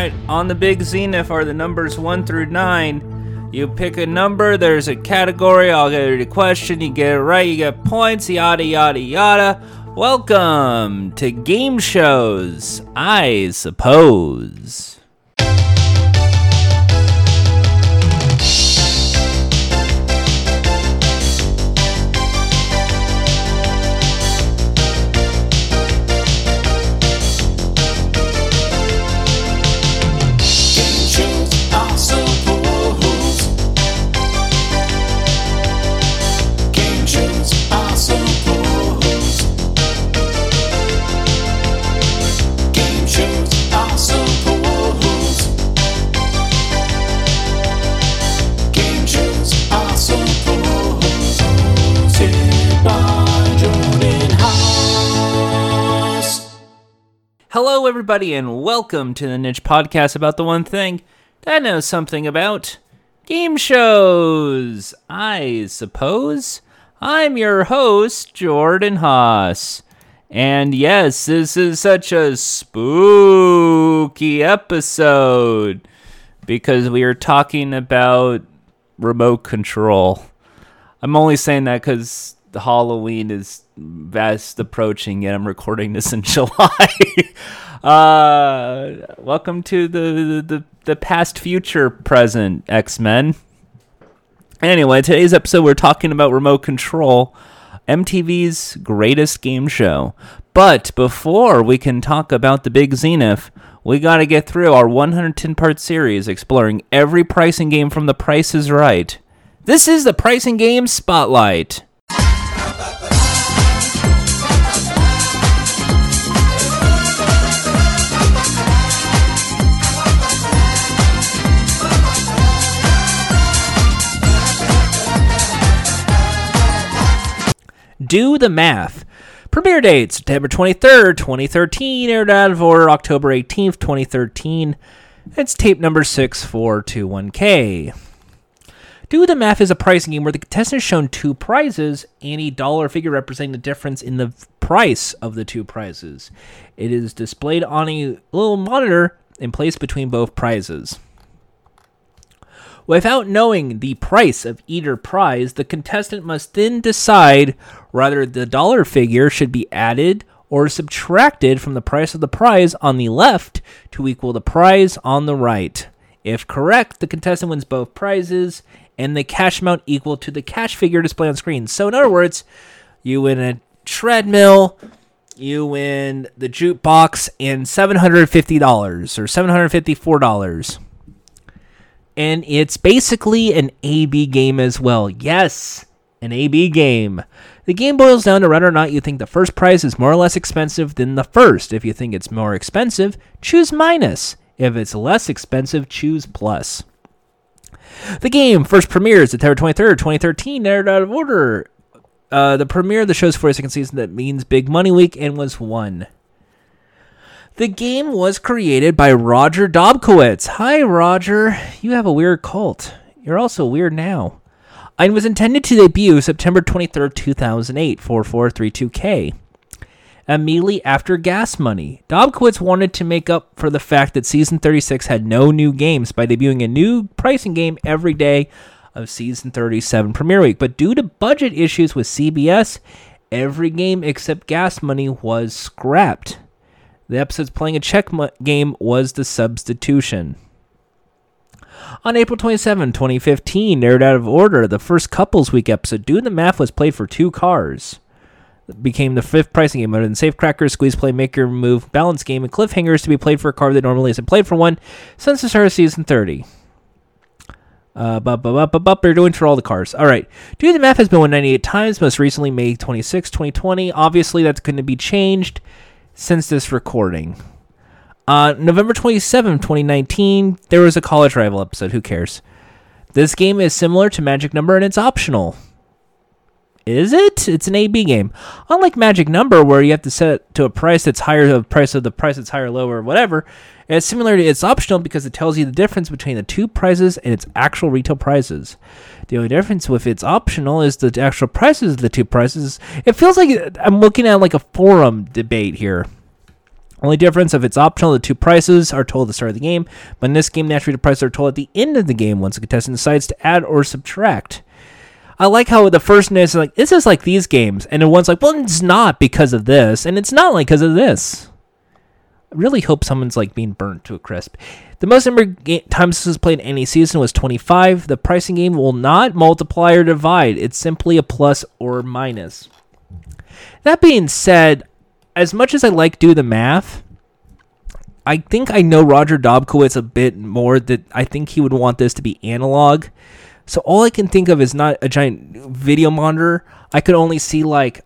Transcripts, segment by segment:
right, on the big zenith are the numbers 1 through 9. You pick a number, there's a category, I'll get you a question, you get it right, you get points, yada yada yada. Welcome to game shows, I suppose. Everybody, and welcome to the Niche Podcast about the one thing that I know something about game shows. I suppose. I'm your host, Jordan Haas. And yes, this is such a spooky episode because we are talking about remote control. I'm only saying that because Halloween is fast approaching, and I'm recording this in July. Uh, welcome to the, the the past, future, present X Men. Anyway, today's episode we're talking about remote control, MTV's greatest game show. But before we can talk about the big zenith, we got to get through our 110 part series exploring every pricing game from The Price is Right. This is the Pricing Game Spotlight. Do the Math. Premiere date September 23rd, 2013. Aired out order October 18th, 2013. It's tape number 6421K. Do the Math is a pricing game where the contestant is shown two prizes and a dollar figure representing the difference in the price of the two prizes. It is displayed on a little monitor and placed between both prizes. Without knowing the price of either prize, the contestant must then decide whether the dollar figure should be added or subtracted from the price of the prize on the left to equal the prize on the right. If correct, the contestant wins both prizes and the cash amount equal to the cash figure displayed on screen. So, in other words, you win a treadmill, you win the jukebox, and $750 or $754 and it's basically an AB game as well. Yes, an AB game. The game boils down to whether or not you think the first prize is more or less expensive than the first. If you think it's more expensive, choose minus. If it's less expensive, choose plus. The game first premieres September 23rd, 2013, aired out of order. Uh, the premiere of the show's 42nd season that means Big Money Week and was won. The game was created by Roger Dobkowitz. Hi, Roger. You have a weird cult. You're also weird now. And was intended to debut September 23rd, 2008, for 4432K. Immediately after Gas Money, Dobkowitz wanted to make up for the fact that Season 36 had no new games by debuting a new pricing game every day of Season 37 premiere week. But due to budget issues with CBS, every game except Gas Money was scrapped. The episodes playing a check game was the substitution. On April 27, 2015, aired out of order, the first Couples Week episode, Doing the Math, was played for two cars. It became the fifth pricing game other than Safecracker, Squeeze Play, Make Your Move, Balance Game, and Cliffhangers to be played for a car that normally isn't played for one since the start of season 30. Uh, bup, bup, bup, bup, they're doing for all the cars. All right. Doing the Math has been won 98 times, most recently May 26, 2020. Obviously, that's going to be changed since this recording. Uh, November 27, 2019, there was a college rival episode. Who cares? This game is similar to Magic Number and it's optional. Is it? It's an AB game. Unlike Magic Number, where you have to set it to a price that's higher the price of the price that's higher, lower, or whatever, it's similar to it's optional because it tells you the difference between the two prices and its actual retail prices. The only difference with it's optional is the actual prices of the two prices. It feels like I'm looking at like a forum debate here. Only difference if it's optional, the two prices are told at the start of the game, but in this game, naturally the prices are told at the end of the game once the contestant decides to add or subtract. I like how the first is like, this is like these games, and then one's like, well, it's not because of this, and it's not like because of this. I really hope someone's like being burnt to a crisp. The most number of times this was played in any season was 25. The pricing game will not multiply or divide, it's simply a plus or minus. That being said, as much as I like do the math, I think I know Roger Dobkowitz a bit more that I think he would want this to be analog. So all I can think of is not a giant video monitor. I could only see like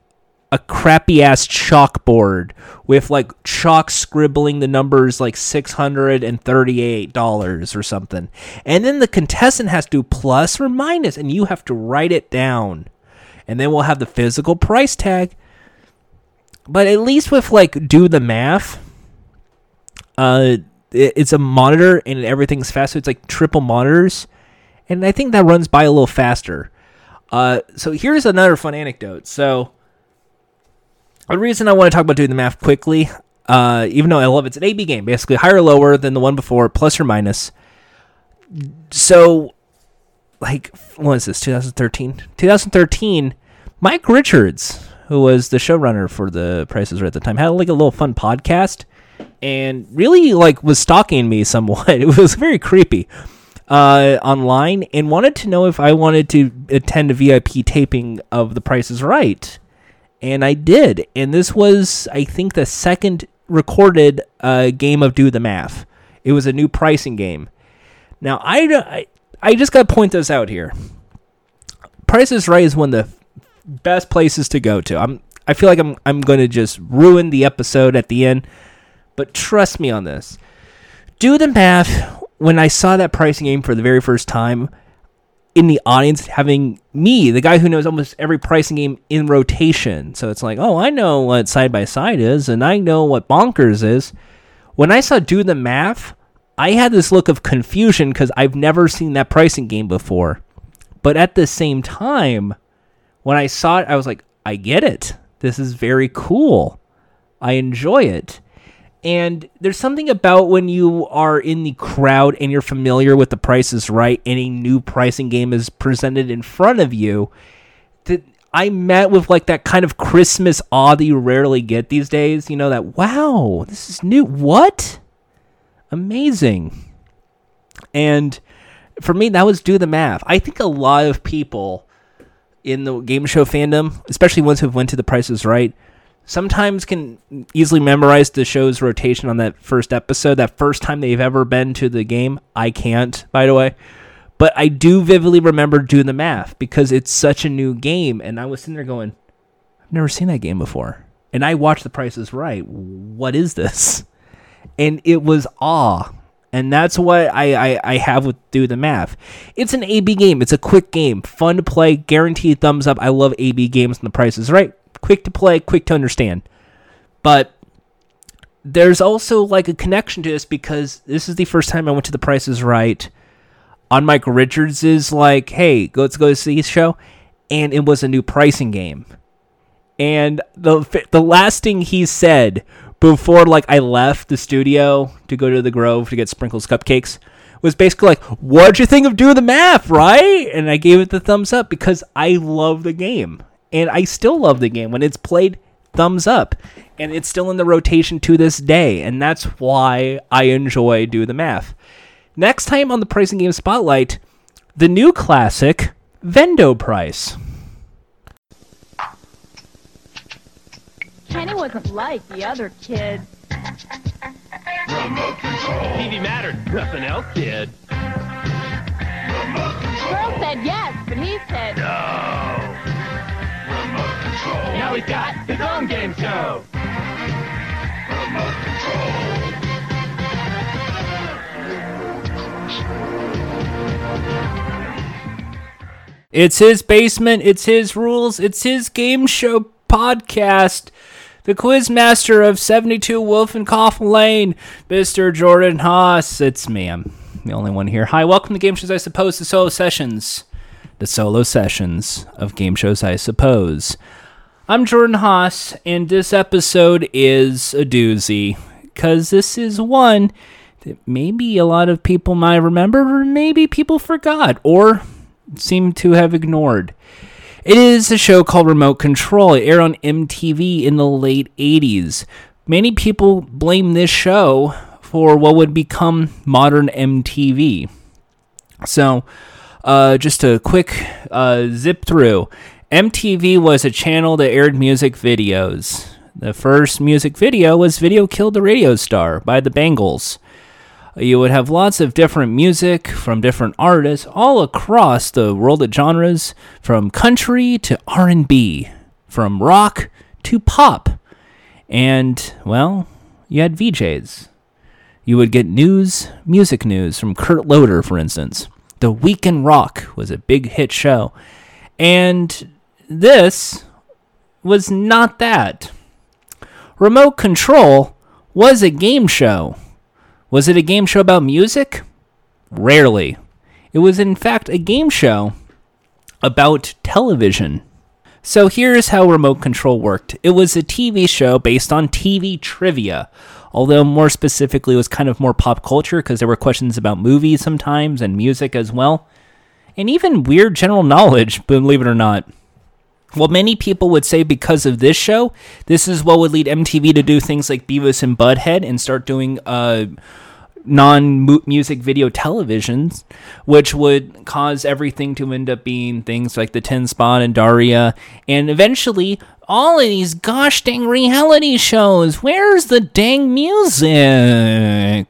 a crappy ass chalkboard with like chalk scribbling the numbers like $638 or something. And then the contestant has to do plus or minus and you have to write it down. And then we'll have the physical price tag. But at least with like do the math, uh it's a monitor and everything's fast. So it's like triple monitors. And I think that runs by a little faster. Uh, so here's another fun anecdote. So the reason I want to talk about doing the math quickly, uh, even though I love it, it's an AB game, basically higher or lower than the one before, plus or minus. So, like, what is this? 2013. 2013. Mike Richards, who was the showrunner for the Prices Right at the time, had like a little fun podcast, and really like was stalking me somewhat. It was very creepy uh, online and wanted to know if I wanted to attend a VIP taping of The Price is Right. And I did. And this was, I think, the second recorded uh, game of Do the Math. It was a new pricing game. Now, I, I, I just got to point this out here. Price is Right is one of the best places to go to. I'm, I feel like I'm, I'm going to just ruin the episode at the end, but trust me on this. Do the math when I saw that pricing game for the very first time in the audience, having me, the guy who knows almost every pricing game in rotation. So it's like, oh, I know what side by side is, and I know what bonkers is. When I saw Do the Math, I had this look of confusion because I've never seen that pricing game before. But at the same time, when I saw it, I was like, I get it. This is very cool. I enjoy it. And there's something about when you are in the crowd and you're familiar with the prices right and a new pricing game is presented in front of you that I met with like that kind of Christmas awe that you rarely get these days. You know, that wow, this is new. What? Amazing. And for me, that was do the math. I think a lot of people in the game show fandom, especially ones who've went to the prices right, sometimes can easily memorize the show's rotation on that first episode, that first time they've ever been to the game. I can't, by the way. But I do vividly remember doing the math because it's such a new game. And I was sitting there going, I've never seen that game before. And I watched The Price is Right. What is this? And it was awe. And that's what I, I, I have with Do the Math. It's an AB game. It's a quick game. Fun to play. Guaranteed thumbs up. I love AB games and The Price is Right quick to play, quick to understand. But there's also like a connection to this because this is the first time I went to The Price is Right on Mike Richards is like, hey, go, let's go to see his show. And it was a new pricing game. And the the last thing he said before like I left the studio to go to the Grove to get Sprinkles cupcakes was basically like, "What'd you think of doing the math, right?" And I gave it the thumbs up because I love the game and I still love the game when it's played thumbs up and it's still in the rotation to this day and that's why I enjoy do the math. Next time on the pricing game spotlight, the new classic Vend-O-Price. Kenny wasn't like the other kids. TV mattered. Nothing else did. Girl said yes, but he said Now he's got his own game show. It's his basement, it's his rules, it's his game show podcast. The quiz master of 72 Wolf and Coffin Lane, Mr. Jordan Haas. It's me. I'm the only one here. Hi, welcome to Game Shows, I suppose, the solo sessions. The solo sessions of Game Shows, I suppose. I'm Jordan Haas, and this episode is a doozy. because this is one that maybe a lot of people might remember, or maybe people forgot, or seem to have ignored. It is a show called Remote Control. It aired on MTV in the late 80s. Many people blame this show for what would become modern MTV. So, uh, just a quick uh, zip through. MTV was a channel that aired music videos. The first music video was Video Killed the Radio Star by the Bangles. You would have lots of different music from different artists all across the world of genres, from country to R&B, from rock to pop. And well, you had VJs. You would get news, music news from Kurt Loder, for instance. The Weekend Rock was a big hit show. And this was not that. Remote Control was a game show. Was it a game show about music? Rarely. It was, in fact, a game show about television. So here's how Remote Control worked it was a TV show based on TV trivia, although more specifically, it was kind of more pop culture because there were questions about movies sometimes and music as well, and even weird general knowledge, believe it or not. Well, many people would say because of this show, this is what would lead MTV to do things like Beavis and Butthead and start doing uh, non music video televisions, which would cause everything to end up being things like the Ten Spot and Daria, and eventually all of these gosh dang reality shows. Where's the dang music? I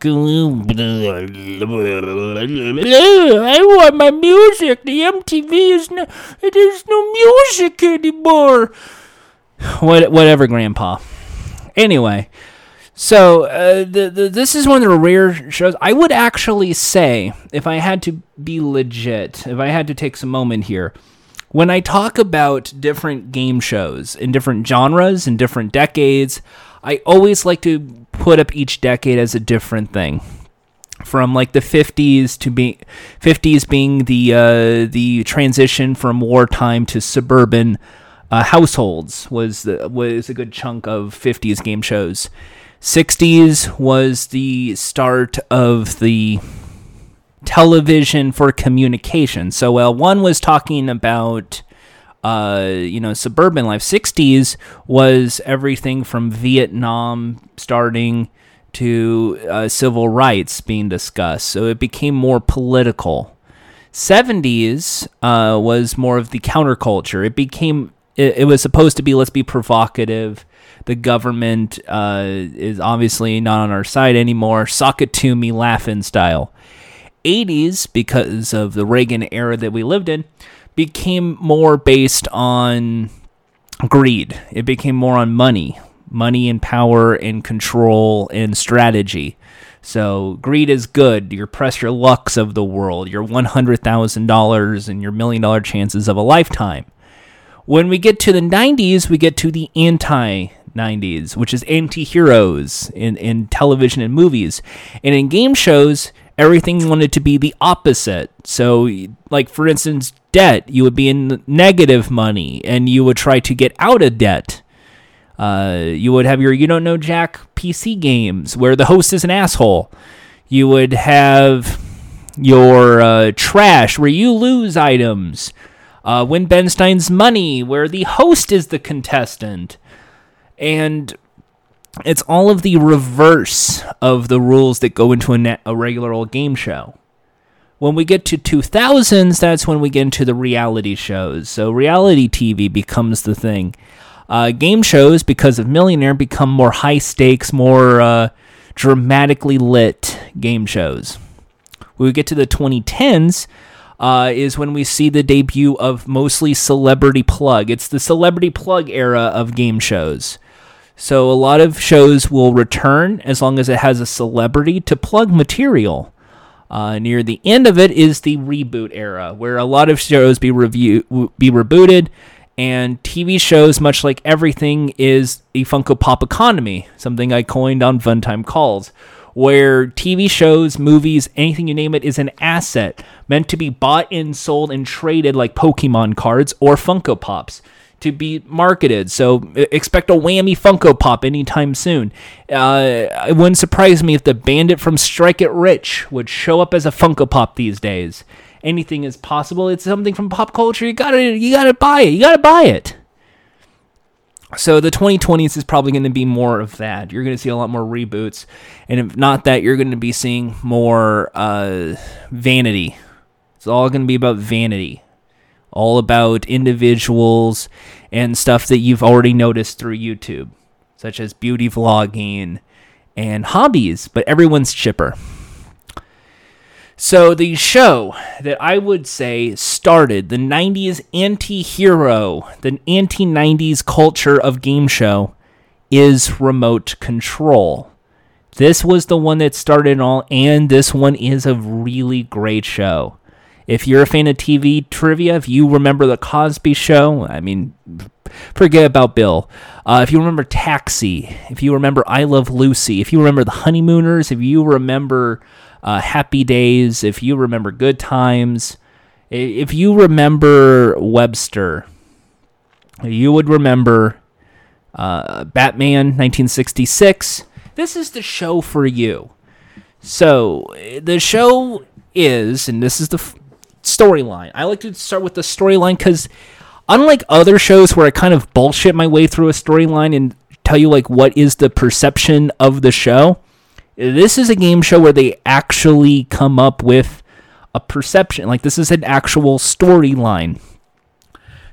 want my music. The MTV is no, there's no music anymore. What, whatever, Grandpa. Anyway, so uh, the, the this is one of the rare shows. I would actually say, if I had to be legit, if I had to take some moment here, when I talk about different game shows in different genres and different decades, I always like to put up each decade as a different thing. From like the 50s to be 50s being the uh, the transition from wartime to suburban uh, households was the, was a good chunk of 50s game shows. 60s was the start of the television for communication. So while one was talking about uh, you know, suburban life. 60s was everything from Vietnam starting to uh, civil rights being discussed. So it became more political. 70s uh, was more of the counterculture. It became, it, it was supposed to be, let's be provocative. The government uh, is obviously not on our side anymore. Sock it to me, Laugh-In style. 80s, because of the Reagan era that we lived in, became more based on greed. It became more on money, money and power and control and strategy. So greed is good. Your Press Your Lucks of the world, your $100,000 and your million dollar chances of a lifetime. When we get to the 90s, we get to the anti 90s, which is anti heroes in, in television and movies. And in game shows, everything wanted to be the opposite. So, like for instance, debt, you would be in negative money and you would try to get out of debt. Uh, you would have your You Don't Know Jack PC games where the host is an asshole. You would have your uh, trash where you lose items. Uh, Win Ben Stein's Money where the host is the contestant. And it's all of the reverse of the rules that go into a, na- a regular old game show. When we get to 2000s, that's when we get into the reality shows. So reality TV becomes the thing. Uh, game shows, because of Millionaire, become more high stakes, more uh, dramatically lit game shows. When we get to the 2010s, uh, is when we see the debut of mostly Celebrity Plug. It's the Celebrity Plug era of game shows. So a lot of shows will return as long as it has a celebrity to plug material. Uh, near the end of it is the reboot era, where a lot of shows be review be rebooted, and TV shows, much like everything, is a Funko Pop economy, something I coined on Funtime Calls, where TV shows, movies, anything you name it, is an asset meant to be bought and sold and traded like Pokemon cards or Funko Pops to be marketed. So expect a whammy Funko Pop anytime soon. Uh, it wouldn't surprise me if the Bandit from Strike It Rich would show up as a Funko Pop these days. Anything is possible. It's something from pop culture. You gotta, you gotta buy it. You gotta buy it. So the 2020s is probably going to be more of that. You're going to see a lot more reboots, and if not that, you're going to be seeing more uh, vanity. It's all going to be about vanity, all about individuals and stuff that you've already noticed through YouTube, such as beauty vlogging and hobbies. But everyone's chipper. So the show that I would say started the 90s anti-hero, the anti-90s culture of game show is Remote Control. This was the one that started all and this one is a really great show. If you're a fan of TV trivia, if you remember the Cosby show, I mean forget about Bill. Uh, if you remember Taxi, if you remember I Love Lucy, if you remember The Honeymooners, if you remember uh, Happy Days, if you remember Good Times, if you remember Webster, you would remember uh, Batman 1966. This is the show for you. So the show is, and this is the storyline. I like to start with the storyline because, unlike other shows where I kind of bullshit my way through a storyline and tell you like what is the perception of the show, this is a game show where they actually come up with a perception. Like this is an actual storyline.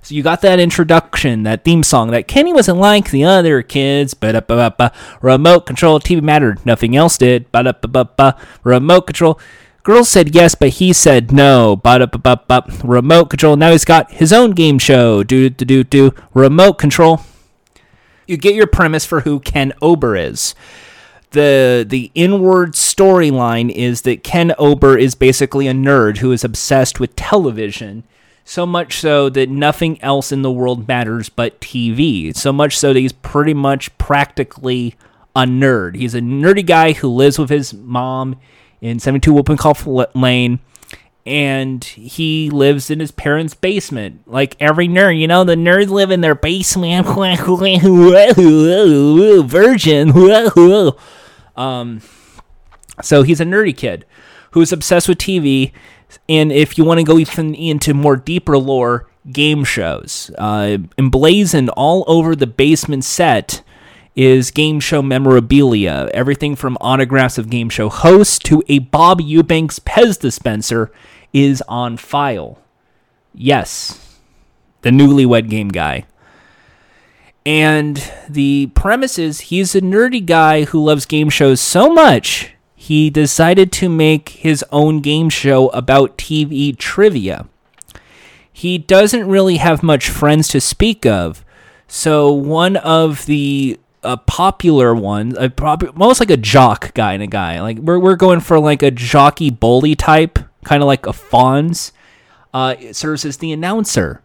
So you got that introduction, that theme song, that Kenny wasn't like the other kids. Ba-da-ba-ba-ba. Remote control TV mattered. Nothing else did. Ba-da-ba-ba-ba. Remote control. Girls said yes, but he said no. Ba-da-ba-ba-ba. Remote control. Now he's got his own game show. Do do do do. Remote control. You get your premise for who Ken Ober is the the inward storyline is that Ken Ober is basically a nerd who is obsessed with television, so much so that nothing else in the world matters but TV. So much so that he's pretty much practically a nerd. He's a nerdy guy who lives with his mom in 72 Whoopincoff Lane. And he lives in his parents' basement, like every nerd. You know, the nerds live in their basement. Virgin. um, So he's a nerdy kid who's obsessed with TV. And if you want to go even into more deeper lore, game shows. Uh, emblazoned all over the basement set is game show memorabilia. Everything from autographs of game show hosts to a Bob Eubanks Pez dispenser is on file. Yes, the newlywed game guy. And the premise is he's a nerdy guy who loves game shows so much, he decided to make his own game show about TV trivia. He doesn't really have much friends to speak of, so one of the uh, popular one, a almost like a jock guy and a guy, like we're, we're going for like a jockey bully type, kind of like a Fonz, uh, serves as the announcer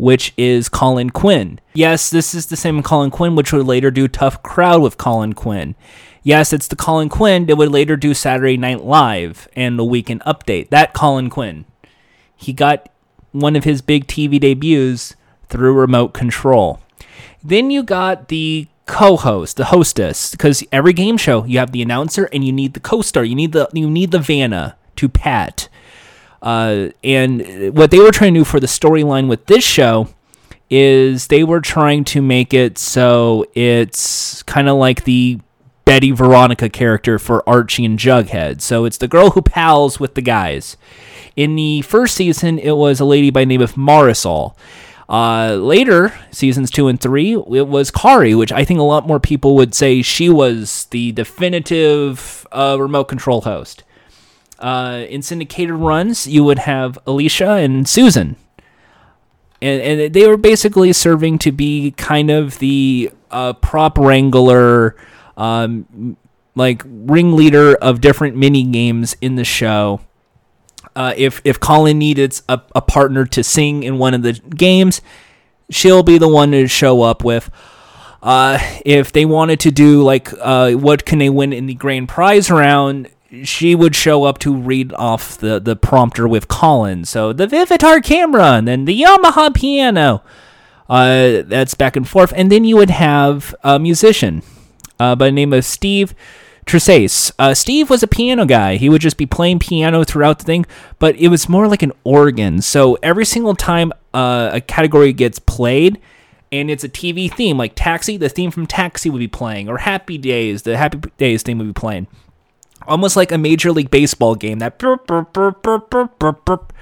which is Colin Quinn. Yes, this is the same Colin Quinn, which would later do Tough Crowd with Colin Quinn. Yes, it's the Colin Quinn that would later do Saturday Night Live and the Weekend Update. That Colin Quinn. He got one of his big TV debuts through remote control. Then you got the co-host, the hostess, because every game show you have the announcer and you need the co-star. You need the you need the Vanna to pat. Uh, and what they were trying to do for the storyline with this show is they were trying to make it so it's kind of like the Betty Veronica character for Archie and Jughead. So it's the girl who pals with the guys. In the first season, it was a lady by the name of Marisol. Uh, later, seasons two and three, it was Kari, which I think a lot more people would say she was the definitive uh, remote control host. Uh, in syndicated runs, you would have Alicia and Susan. And, and they were basically serving to be kind of the uh, prop wrangler, um, like ringleader of different mini games in the show. Uh, if if Colin needed a, a partner to sing in one of the games, she'll be the one to show up with. Uh, if they wanted to do like uh, what can they win in the grand prize round, she would show up to read off the, the prompter with Colin. So the Vivitar camera and then the Yamaha piano. Uh, that's back and forth, and then you would have a musician uh, by the name of Steve Treccase. Uh, Steve was a piano guy. He would just be playing piano throughout the thing, but it was more like an organ. So every single time uh, a category gets played, and it's a TV theme, like Taxi, the theme from Taxi would be playing, or Happy Days, the Happy Days theme would be playing. Almost like a Major League Baseball game. That burp, burp, burp.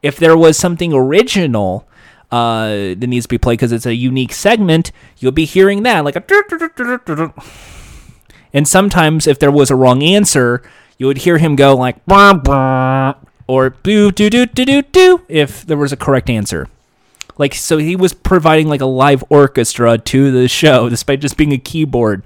If there was something original uh, that needs to be played because it's a unique segment, you'll be hearing that like a. And sometimes, if there was a wrong answer, you would hear him go like "Brr, brr," or boo doo doo doo doo doo if there was a correct answer. Like so, he was providing like a live orchestra to the show, despite just being a keyboard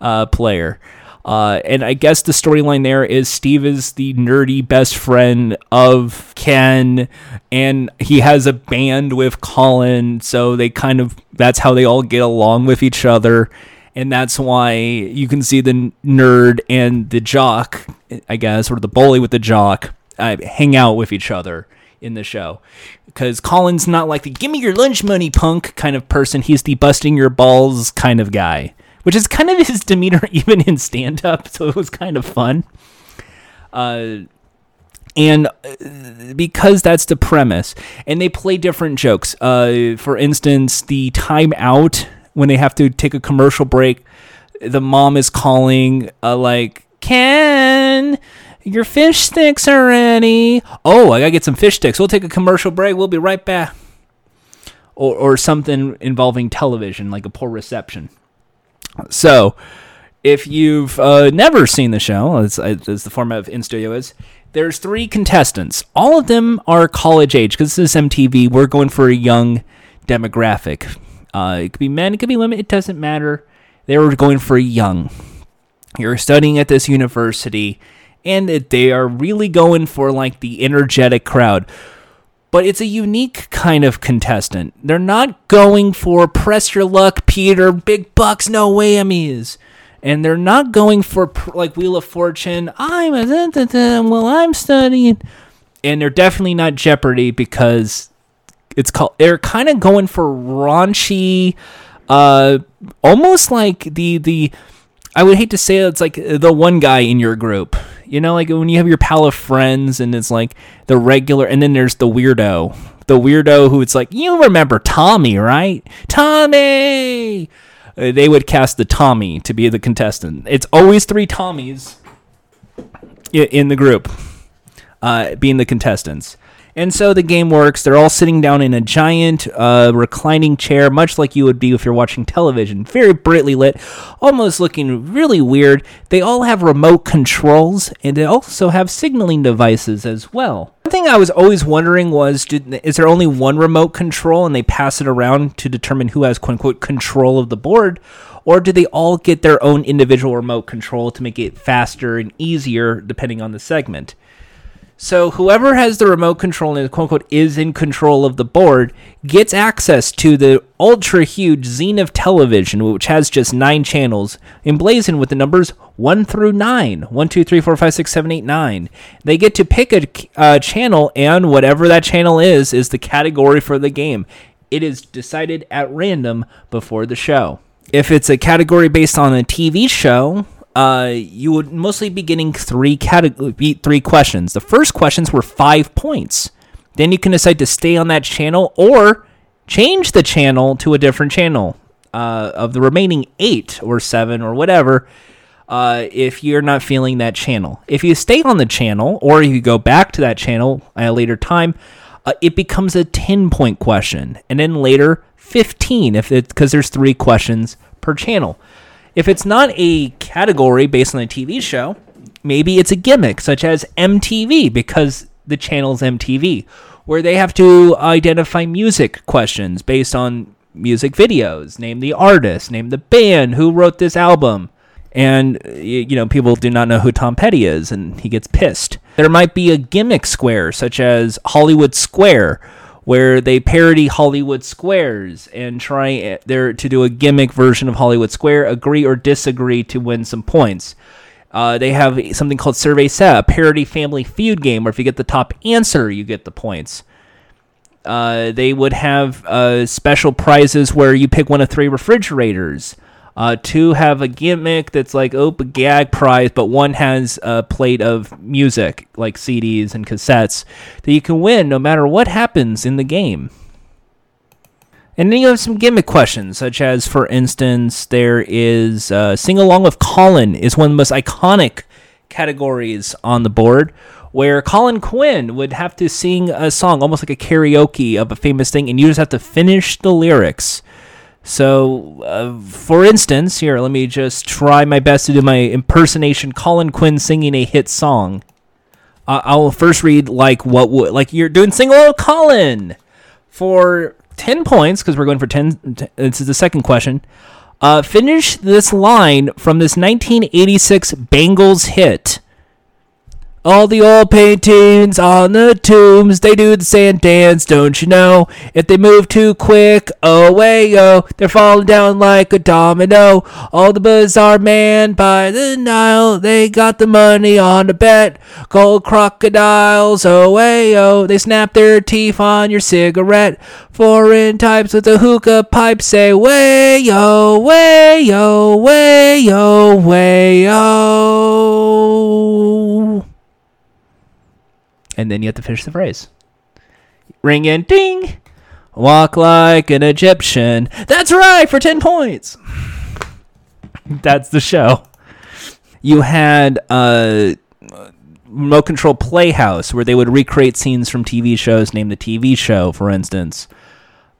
uh, player. Uh, and I guess the storyline there is Steve is the nerdy best friend of Ken, and he has a band with Colin, so they kind of that's how they all get along with each other, and that's why you can see the nerd and the jock, I guess, or the bully with the jock, uh, hang out with each other in the show. Because Colin's not like the give me your lunch money punk kind of person. He's the busting your balls kind of guy, which is kind of his demeanor even in stand up. So it was kind of fun. Uh, and uh, because that's the premise, and they play different jokes. Uh, for instance, the time out when they have to take a commercial break, the mom is calling, uh, like, Ken, your fish sticks are ready. Oh, I gotta get some fish sticks. We'll take a commercial break. We'll be right back. Or, or something involving television, like a poor reception. So, if you've uh, never seen the show, as, as the format of In Studio is, there's three contestants. All of them are college age because this is MTV. We're going for a young demographic. Uh, it could be men, it could be women. It doesn't matter. They were going for young. You're studying at this university, and they are really going for like the energetic crowd but it's a unique kind of contestant. They're not going for press your luck, Peter, big bucks, no whammies. And they're not going for like Wheel of Fortune. I'm a well, I'm studying, and they're definitely not Jeopardy because it's called. They're kind of going for raunchy, uh, almost like the the. I would hate to say it, it's like the one guy in your group. You know, like when you have your pal of friends and it's like the regular, and then there's the weirdo. The weirdo who it's like, you remember Tommy, right? Tommy! Uh, they would cast the Tommy to be the contestant. It's always three Tommies in the group uh, being the contestants. And so the game works. They're all sitting down in a giant uh, reclining chair, much like you would be if you're watching television. Very brightly lit, almost looking really weird. They all have remote controls, and they also have signaling devices as well. One thing I was always wondering was did, is there only one remote control and they pass it around to determine who has quote unquote control of the board? Or do they all get their own individual remote control to make it faster and easier depending on the segment? So whoever has the remote control and quote unquote is in control of the board gets access to the ultra huge Zenith television, which has just nine channels, emblazoned with the numbers one through nine. One, two, three, four, five, six, seven, eight, nine. They get to pick a uh, channel, and whatever that channel is, is the category for the game. It is decided at random before the show. If it's a category based on a TV show, uh, you would mostly be getting three category, three questions. The first questions were five points. Then you can decide to stay on that channel or change the channel to a different channel. Uh, of the remaining eight or seven or whatever, uh, if you're not feeling that channel, if you stay on the channel or you go back to that channel at a later time, uh, it becomes a ten point question, and then later fifteen if because there's three questions per channel. If it's not a category based on a TV show, maybe it's a gimmick, such as MTV, because the channel's MTV, where they have to identify music questions based on music videos, name the artist, name the band, who wrote this album. And, you know, people do not know who Tom Petty is, and he gets pissed. There might be a gimmick square, such as Hollywood Square, where they parody Hollywood Squares and try uh, there to do a gimmick version of Hollywood Square, agree or disagree to win some points. Uh, they have something called Survey Set, a parody Family Feud game, where if you get the top answer, you get the points. Uh, they would have uh, special prizes where you pick one of three refrigerators. Uh, two have a gimmick that's like oh a gag prize, but one has a plate of music like CDs and cassettes that you can win no matter what happens in the game. And then you have some gimmick questions, such as, for instance, there is uh, Sing Along with Colin is one of the most iconic categories on the board, where Colin Quinn would have to sing a song, almost like a karaoke of a famous thing, and you just have to finish the lyrics. So, uh, for instance, here, let me just try my best to do my impersonation. Colin Quinn singing a hit song. Uh, I'll first read like what would like you're doing sing along with Colin for 10 points because we're going for 10 t- this is the second question. Uh, finish this line from this 1986 Bangles hit all the old paintings on the tombs, they do the sand dance, don't you know? If they move too quick, oh way oh, they're falling down like a domino. All the bazaar man by the Nile, they got the money on a bet. Gold crocodiles, oh way oh, they snap their teeth on your cigarette. Foreign types with a hookah pipe say way oh, way oh, way oh, way oh and then you have to finish the phrase. Ring and ding. Walk like an Egyptian. That's right for ten points. That's the show. You had uh, remote control Playhouse, where they would recreate scenes from TV shows. Name the TV show, for instance.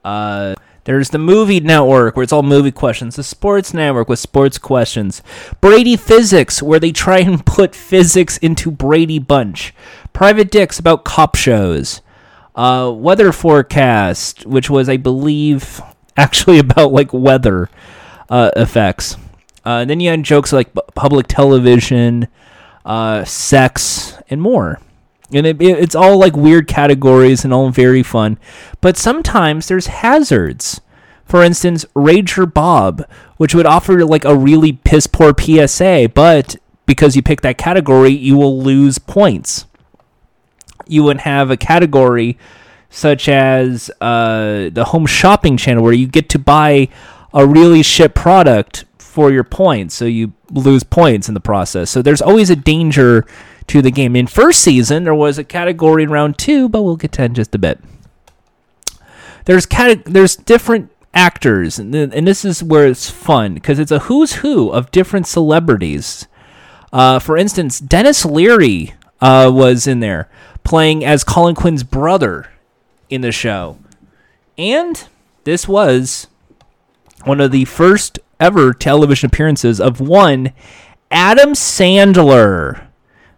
Uh, there's the movie network where it's all movie questions. The sports network with sports questions. Brady Physics where they try and put physics into Brady Bunch. Private Dicks about cop shows. Uh, weather forecast, which was, I believe, actually about like weather uh, effects. Uh, then you had jokes like bu- public television, uh, sex, and more. And it, it- it's all like weird categories and all very fun. But sometimes there's hazards. For instance, Rager Bob, which would offer like a really piss poor PSA, but because you pick that category, you will lose points. You would have a category such as uh, the home shopping channel where you get to buy a really shit product for your points, so you lose points in the process. So there's always a danger to the game. In first season, there was a category in round two, but we'll get to that in just a bit. There's cate- there's different actors, and, th- and this is where it's fun because it's a who's who of different celebrities. Uh, for instance, Denis Leary uh, was in there playing as Colin Quinn's brother in the show. And this was one of the first ever television appearances of one Adam Sandler.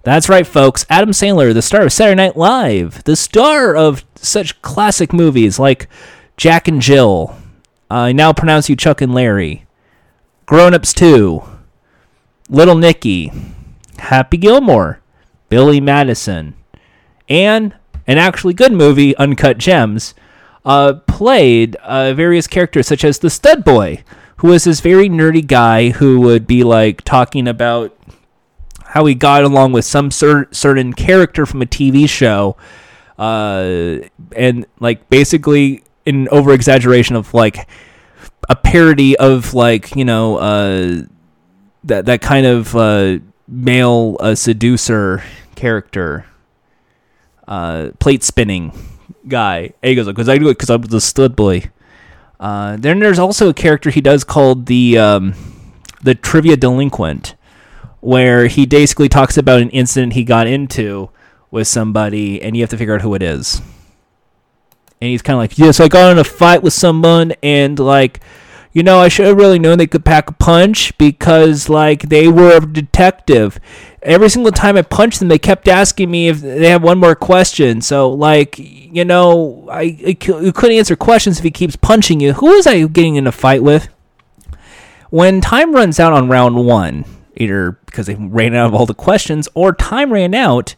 That's right, folks. Adam Sandler, the star of Saturday Night Live, the star of such classic movies like Jack and Jill. Uh, I now pronounce you Chuck and Larry. Grown Ups 2. Little Nicky. Happy Gilmore. Billy Madison. And an actually good movie, Uncut Gems, uh, played uh, various characters such as the Stud Boy, who was this very nerdy guy who would be like talking about how he got along with some cer- certain character from a TV show, uh, and like basically an over exaggeration of like a parody of like you know uh, that that kind of uh, male uh, seducer character, uh, plate spinning guy. He goes, "Because I do it because I'm the stud boy." Uh, then there's also a character he does called the um, the trivia delinquent, where he basically talks about an incident he got into with somebody, and you have to figure out who it is. And he's kind of like, "Yeah, so I got in a fight with someone, and like." You know, I should have really known they could pack a punch because, like, they were a detective. Every single time I punched them, they kept asking me if they have one more question. So, like, you know, I, I you couldn't answer questions if he keeps punching you. Who was I getting in a fight with? When time runs out on round one, either because they ran out of all the questions or time ran out,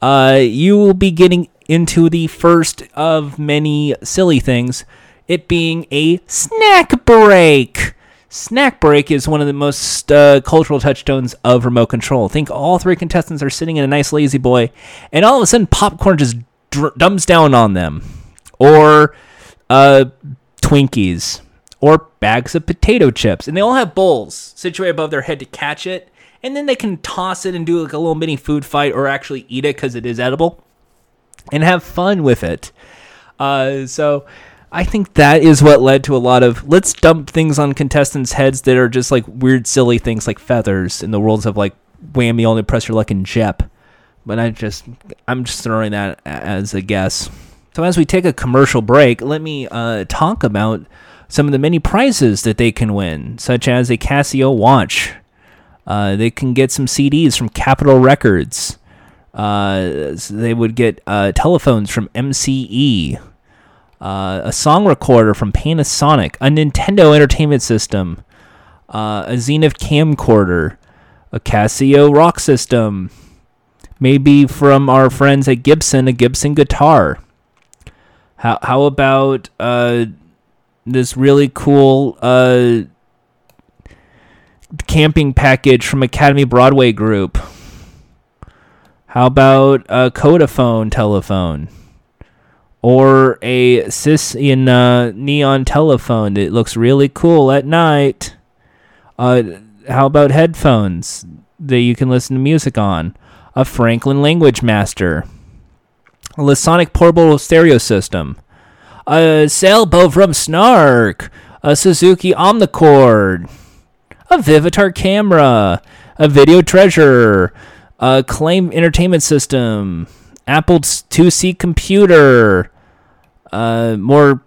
uh, you will be getting into the first of many silly things, it being a snack break. Snack break is one of the most uh, cultural touchstones of remote control. Think all three contestants are sitting in a nice La-Z-Boy, and all of a sudden popcorn just dr- dumps down on them. or uh, Twinkies or bags of potato chips. And they all have bowls situated above their head to catch it. And then they can toss it and do like a little mini food fight or actually eat it because it is edible and have fun with it. Uh, so I think that is what led to a lot of let's dump things on contestants' heads that are just like weird, silly things like feathers in the worlds of like Whammy, Only Press Your Luck, and Jep. But I just, I'm just throwing that as a guess. So as we take a commercial break, let me uh, talk about some of the many prizes that they can win, such as a Casio watch. Uh, they can get some CDs from Capitol Records. Uh, they would get uh, telephones from MCE, uh, a song recorder from Panasonic, a Nintendo Entertainment System, uh, a Zenith camcorder, a Casio Rock System, maybe from our friends at Gibson, a Gibson guitar. How how about uh, this really cool uh, camping package from Academy Broadway Group? How about a Code-A-Phone telephone? Or a cis in uh, neon telephone that looks really cool at night? Uh, how about headphones that you can listen to music on? A Franklin Language Master. A Lasonic portable stereo system. A sailboat from Snark. A Suzuki Omnichord. A Vivitar camera. A video treasure. A Claim Entertainment System. Apple 2C computer. Uh, more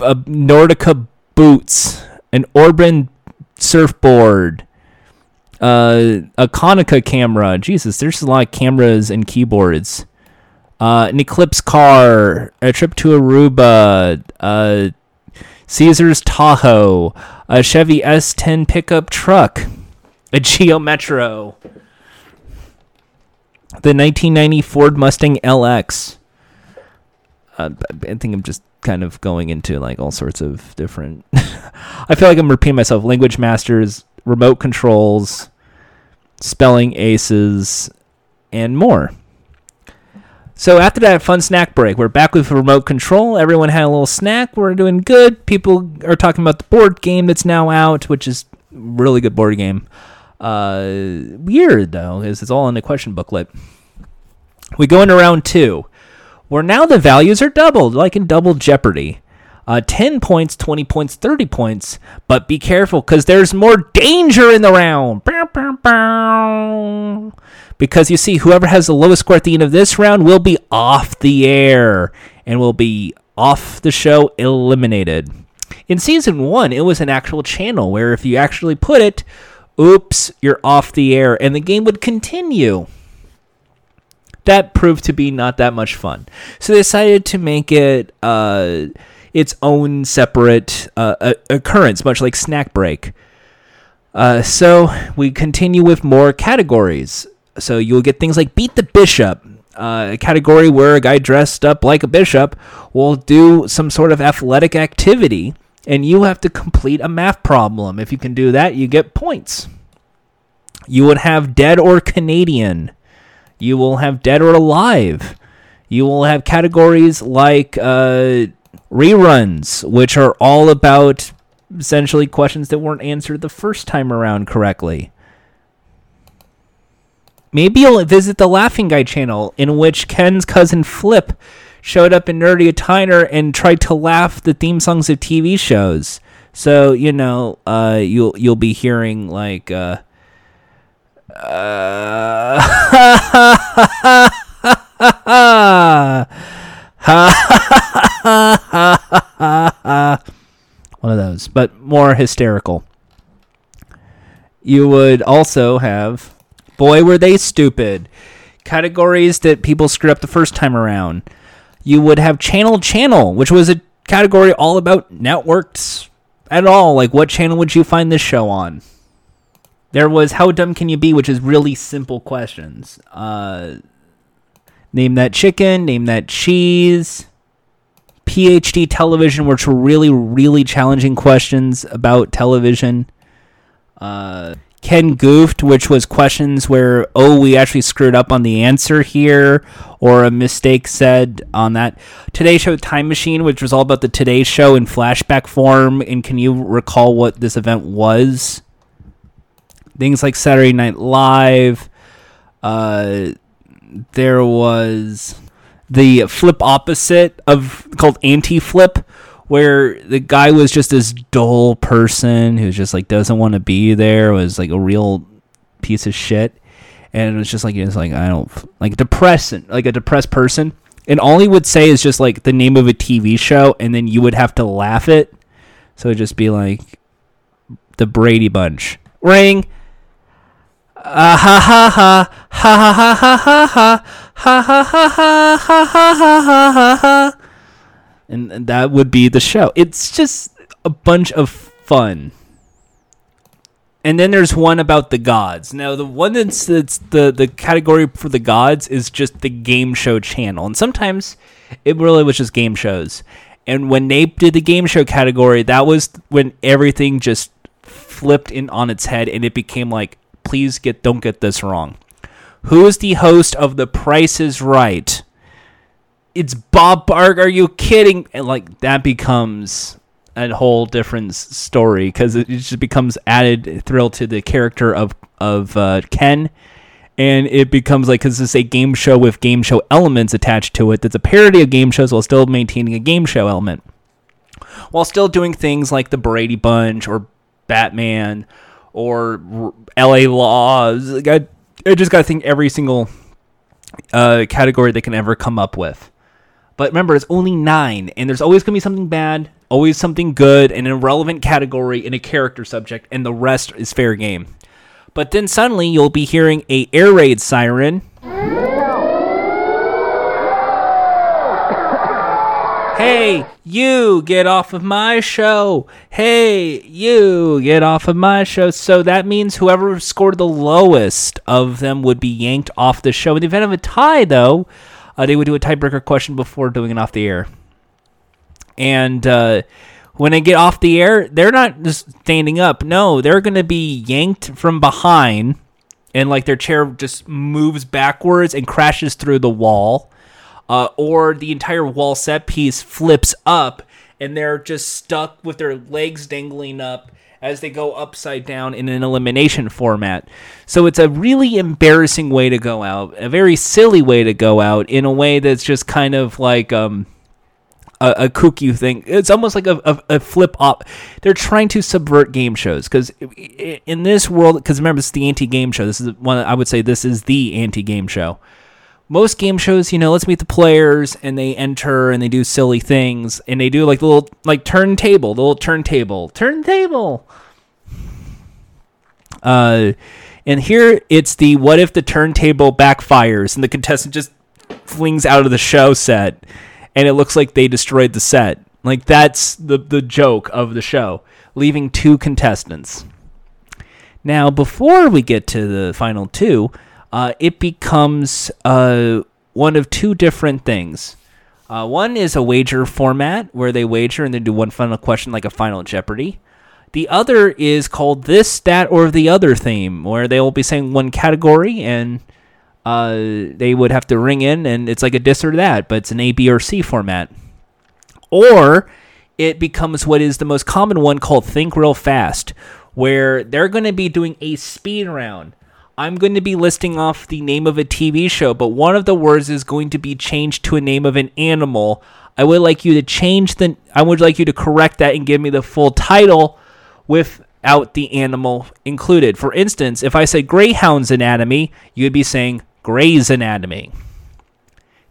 uh, Nordica boots. An Orban surfboard. Uh, a Konica camera. Jesus, there's a lot of cameras and keyboards. Uh, an Eclipse car. A trip to Aruba. Uh, Caesar's Tahoe. A Chevy S10 pickup truck. A Geo Metro. The 1990 Ford Mustang LX. Uh, I think I'm just kind of going into like all sorts of different. I feel like I'm repeating myself. Language masters, remote controls, spelling aces, and more. So after that fun snack break, we're back with remote control. Everyone had a little snack. We're doing good. People are talking about the board game that's now out, which is really good board game. Uh, weird though, is it's all in the question booklet. We go into round two, where now the values are doubled, like in Double Jeopardy. Uh, 10 points, 20 points, 30 points. But be careful, because there's more danger in the round. Bow, bow, bow. Because you see, whoever has the lowest score at the end of this round will be off the air and will be off the show, eliminated. In season one, it was an actual channel where if you actually put it, oops, you're off the air, and the game would continue that proved to be not that much fun. So they decided to make it uh, its own separate uh, occurrence, much like Snack Break. Uh, so we continue with more categories. So you'll get things like Beat the Bishop, uh, a category where a guy dressed up like a bishop will do some sort of athletic activity, and you have to complete a math problem. If you can do that, you get points. You would have Dead or Canadian. You will have Dead or Alive. You will have categories like uh, reruns, which are all about essentially questions that weren't answered the first time around correctly. Maybe you'll visit the Laughing Guy channel, in which Ken's cousin Flip showed up in nerdy attire and tried to laugh the theme songs of TV shows. So you know, uh, you'll you'll be hearing like. Uh, Uh, one of those, but more hysterical. You would also have, boy, were they stupid, categories that people screwed up the first time around. You would have channel channel, which was a category all about networks at all. Like, what channel would you find this show on? There was How Dumb Can You Be, which is really simple questions. Uh, name that chicken, name that cheese. PhD television, which were really, really challenging questions about television. Uh, Ken goofed, which was questions where, oh, we actually screwed up on the answer here, or a mistake said on that. Today Show Time Machine, which was all about the Today Show in flashback form. And can you recall what this event was? Things like Saturday Night Live. Uh, there was the flip opposite of called anti flip where the guy was just this dull person who just like doesn't want to be there was like a real piece of shit. And it was just like it's like i don't like depressant like a depressed person. And all he would say is just like the name of a tv show and then you would have to laugh it. So it'd just be like the brady bunch. Ring Ah ha ha ha ha ha ha ha ha ha ha ha ha ha ha ha ha ha and that would be the show. It's just a bunch of fun. And then there's one about the gods. Now the one that's, that's the the category for the gods is just the game show channel, and sometimes it really was just game shows. And when they did the game show category, that was when everything just flipped in on its head, and it became like, please get don't get this wrong. Who is the host of The Price Is Right? it's Bob Bark. Are you kidding? And like that becomes a whole different story because it just becomes added thrill to the character of of uh, Ken, and it becomes like because it's a game show with game show elements attached to it. That's a parody of game shows while still maintaining a game show element, while still doing things like the Brady Bunch or Batman or L.A. Laws. Like I, I just got to think every single uh, category they can ever come up with. But remember, it's only nine, and there's always going to be something bad, always something good, and an irrelevant category, and a character subject, and the rest is fair game. But then suddenly you'll be hearing a air raid siren. Hey, you get off of my show. Hey, you get off of my show. So that means whoever scored the lowest of them would be yanked off the show. In the event of a tie, though, uh, they would do a tiebreaker question before doing it off the air. And uh, when they get off the air, they're not just standing up. No, they're going to be yanked from behind, and like their chair just moves backwards and crashes through the wall uh, or the entire wall set piece flips up and they're just stuck with their legs dangling up as they go upside down in an elimination format. So it's a really embarrassing way to go out, a very silly way to go out in a way that's just kind of like um a, a kooky thing. It's almost like a, a, a flip up. They're trying to subvert game shows because in this world, because remember, it's the anti-game show. This is one I would say this is the anti-game show most game shows, you know, let's meet the players and they enter and they do silly things and they do like the little like turntable, the little turntable, turntable. Uh, and here it's the what if the turntable backfires and the contestant just flings out of the show set and it looks like they destroyed the set. Like that's the the joke of the show, leaving two contestants. Now, before we get to the final two, uh, it becomes uh, one of two different things. Uh, one is a wager format where they wager and then do one final question like a final Jeopardy. The other is called this, that, or the other theme, where they will be saying one category and uh, they would have to ring in, and it's like a this or that, but it's an A, B, or C format. Or it becomes what is the most common one called Think Real Fast, where they're going to be doing a speed round. I'm going to be listing off the name of a TV show, but one of the words is going to be changed to a name of an animal. I would like you to change the I would like you to correct that and give me the full title without the animal included. For instance, if I say Greyhound's Anatomy, you would be saying Grey's Anatomy.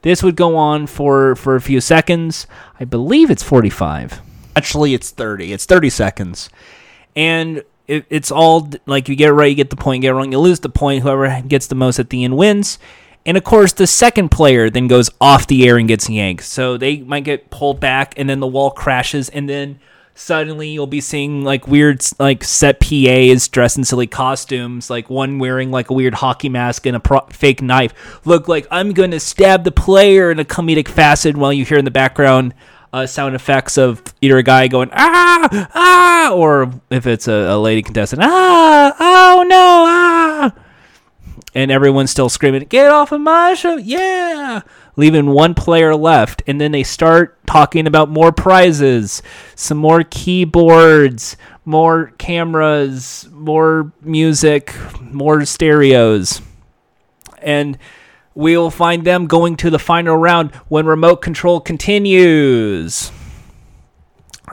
This would go on for for a few seconds. I believe it's 45. Actually, it's 30. It's 30 seconds. And it, it's all like you get right, you get the point, you get wrong, you lose the point. Whoever gets the most at the end wins. And of course, the second player then goes off the air and gets yanked. So they might get pulled back, and then the wall crashes, and then suddenly you'll be seeing like weird, like set PAs dressed in silly costumes, like one wearing like a weird hockey mask and a pro- fake knife. Look like I'm gonna stab the player in a comedic facet, while you hear in the background uh, sound effects of either a guy going ah ah or if it's a, a lady contestant ah oh no ah and everyone's still screaming get off of my show yeah leaving one player left and then they start talking about more prizes some more keyboards more cameras more music more stereos and we'll find them going to the final round when remote control continues.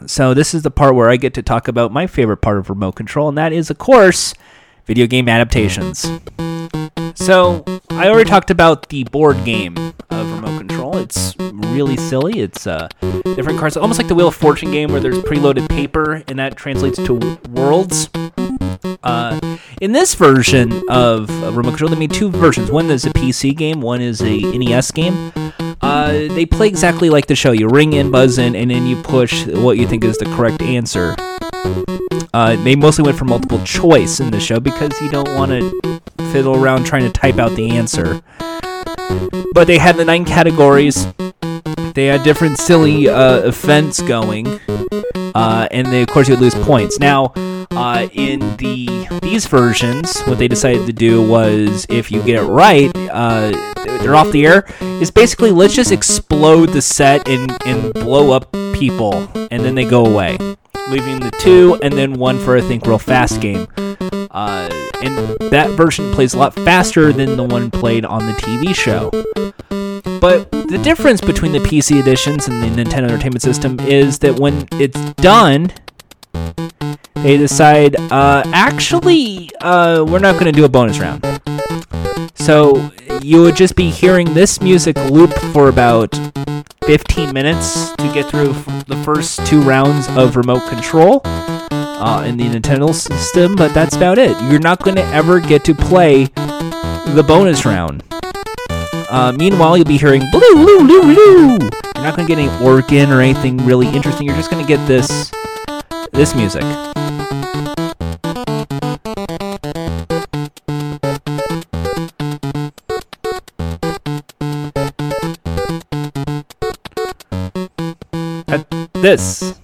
So, this is the part where I get to talk about my favorite part of remote control, and that is, of course, video game adaptations. So, I already talked about the board game of remote control. It's really silly. It's uh, different cards, almost like the Wheel of Fortune game where there's preloaded paper, and that translates to worlds. Uh, in this version of Remote Control, they made two versions. One is a PC game, one is a NES game. Uh, they play exactly like the show. You ring in, buzz in, and then you push what you think is the correct answer. Uh, they mostly went for multiple choice in the show because you don't want to fiddle around trying to type out the answer. But they had the nine categories. They had different silly uh, events going, uh, and they, of course you would lose points. Now, uh, in the these versions, what they decided to do was, if you get it right, uh, they're off the air. Is basically let's just explode the set and and blow up people, and then they go away, leaving the two and then one for I think real fast game. Uh, and that version plays a lot faster than the one played on the TV show. But the difference between the PC editions and the Nintendo Entertainment System is that when it's done, they decide, uh, actually, uh, we're not going to do a bonus round. So you would just be hearing this music loop for about 15 minutes to get through the first two rounds of remote control uh, in the Nintendo system, but that's about it. You're not going to ever get to play the bonus round. Uh, meanwhile, you'll be hearing blue, blue, blue, blue. You're not going to get any organ or anything really interesting. You're just going to get this this music. That- This.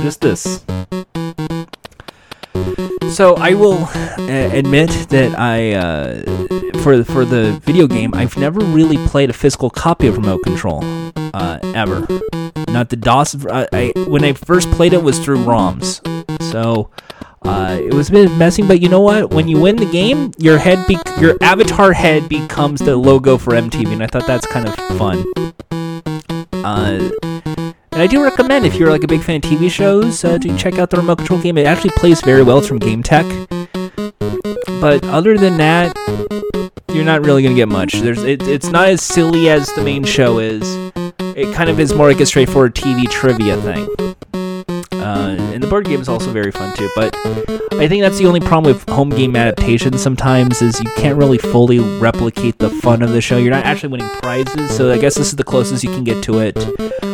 Just this. So I will uh, admit that I, uh, for for the video game, I've never really played a physical copy of Remote Control, uh, ever. Not the DOS. I, I when I first played it was through ROMs, so uh, it was a bit messy. But you know what? When you win the game, your head, be- your avatar head becomes the logo for MTV, and I thought that's kind of fun. Uh, and I do recommend if you're like a big fan of TV shows uh, to check out the remote control game. It actually plays very well. It's from Game Tech. But other than that, you're not really gonna get much. There's it, it's not as silly as the main show is. It kind of is more like a straightforward TV trivia thing. Uh, and the board game is also very fun too. But I think that's the only problem with home game adaptations. Sometimes is you can't really fully replicate the fun of the show. You're not actually winning prizes. So I guess this is the closest you can get to it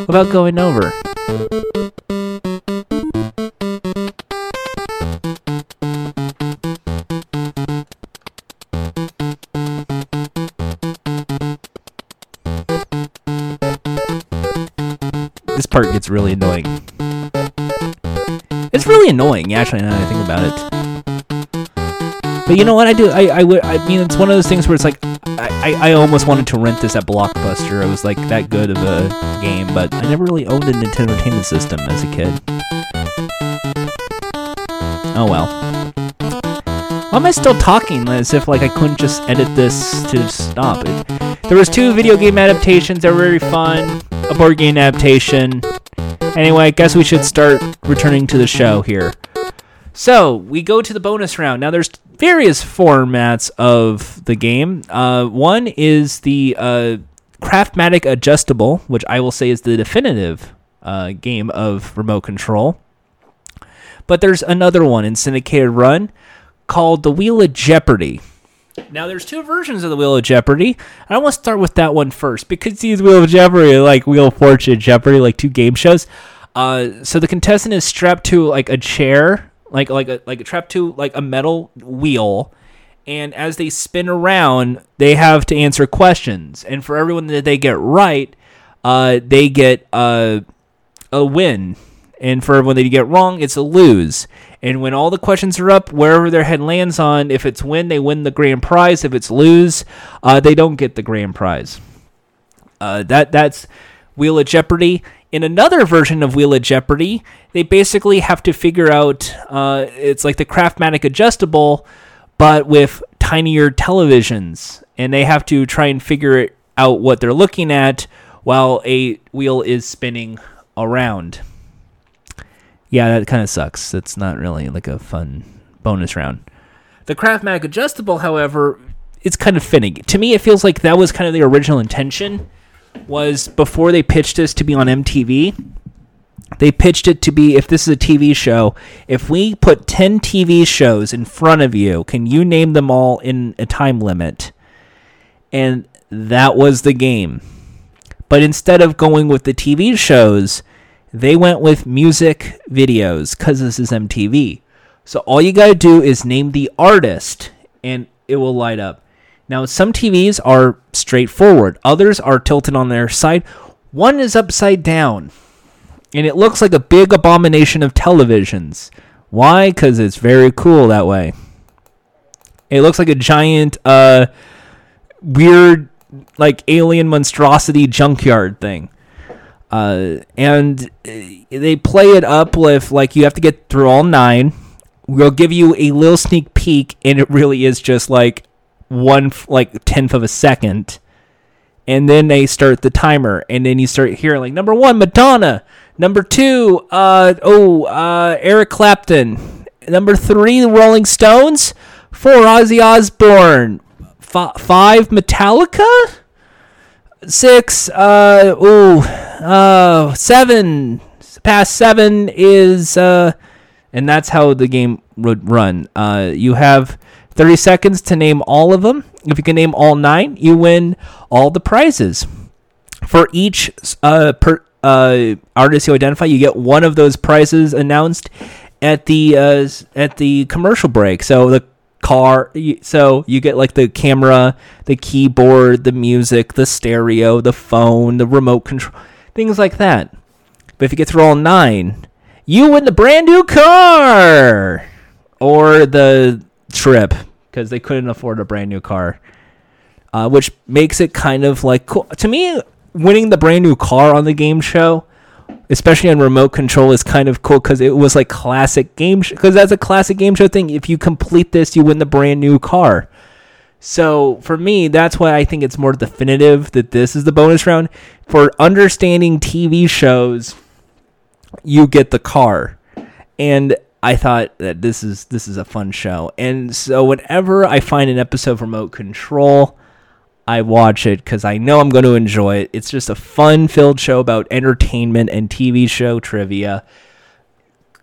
without going over. Part gets really annoying. It's really annoying, actually, now that I think about it. But you know what? I do. I, I would. I mean, it's one of those things where it's like, I, I, I almost wanted to rent this at Blockbuster. It was like that good of a game, but I never really owned a Nintendo Entertainment System as a kid. Oh well. Why am I still talking as if like I couldn't just edit this to stop it? There was two video game adaptations that were very fun. A board game adaptation. Anyway, I guess we should start returning to the show here. So we go to the bonus round. Now there's various formats of the game. Uh, one is the uh, Craftmatic Adjustable, which I will say is the definitive uh, game of remote control. But there's another one in syndicated run called the Wheel of Jeopardy. Now there's two versions of the Wheel of Jeopardy. And I want to start with that one first because these Wheel of Jeopardy are like Wheel of Fortune, Jeopardy, like two game shows. Uh, so the contestant is strapped to like a chair, like like a like trapped to like a metal wheel, and as they spin around, they have to answer questions. And for everyone that they get right, uh, they get uh, a win, and for when they get wrong, it's a lose. And when all the questions are up, wherever their head lands on, if it's win, they win the grand prize. If it's lose, uh, they don't get the grand prize. Uh, that that's Wheel of Jeopardy. In another version of Wheel of Jeopardy, they basically have to figure out. Uh, it's like the Craftmatic adjustable, but with tinier televisions, and they have to try and figure out what they're looking at while a wheel is spinning around. Yeah, that kind of sucks. That's not really like a fun bonus round. The Craftmatic adjustable, however, it's kind of finicky. To me, it feels like that was kind of the original intention. Was before they pitched this to be on MTV, they pitched it to be if this is a TV show, if we put 10 TV shows in front of you, can you name them all in a time limit? And that was the game. But instead of going with the TV shows, they went with music videos because this is MTV. So all you got to do is name the artist and it will light up. Now, some TVs are straightforward, others are tilted on their side. One is upside down and it looks like a big abomination of televisions. Why? Because it's very cool that way. It looks like a giant, uh, weird, like alien monstrosity junkyard thing. Uh, and uh, they play it up with like you have to get through all nine. We'll give you a little sneak peek, and it really is just like one like tenth of a second. And then they start the timer and then you start hearing like number one madonna. Number two uh oh uh eric clapton. Number three the rolling stones. Four ozzy osbourne. F- five metallica. Six uh ooh uh seven past seven is uh and that's how the game would run. Uh you have 30 seconds to name all of them. If you can name all nine you win all the prizes. For each uh per uh artist you identify you get one of those prizes announced at the uh at the commercial break. So the car so you get like the camera the keyboard the music the stereo the phone the remote control things like that. But if you get through all nine you win the brand new car or the trip because they couldn't afford a brand new car uh, which makes it kind of like cool. To me winning the brand new car on the game show especially on remote control is kind of cool because it was like classic game because that's a classic game show thing. If you complete this you win the brand new car so for me that's why i think it's more definitive that this is the bonus round for understanding tv shows you get the car and i thought that this is this is a fun show and so whenever i find an episode of remote control I watch it because I know I'm going to enjoy it. It's just a fun filled show about entertainment and TV show trivia,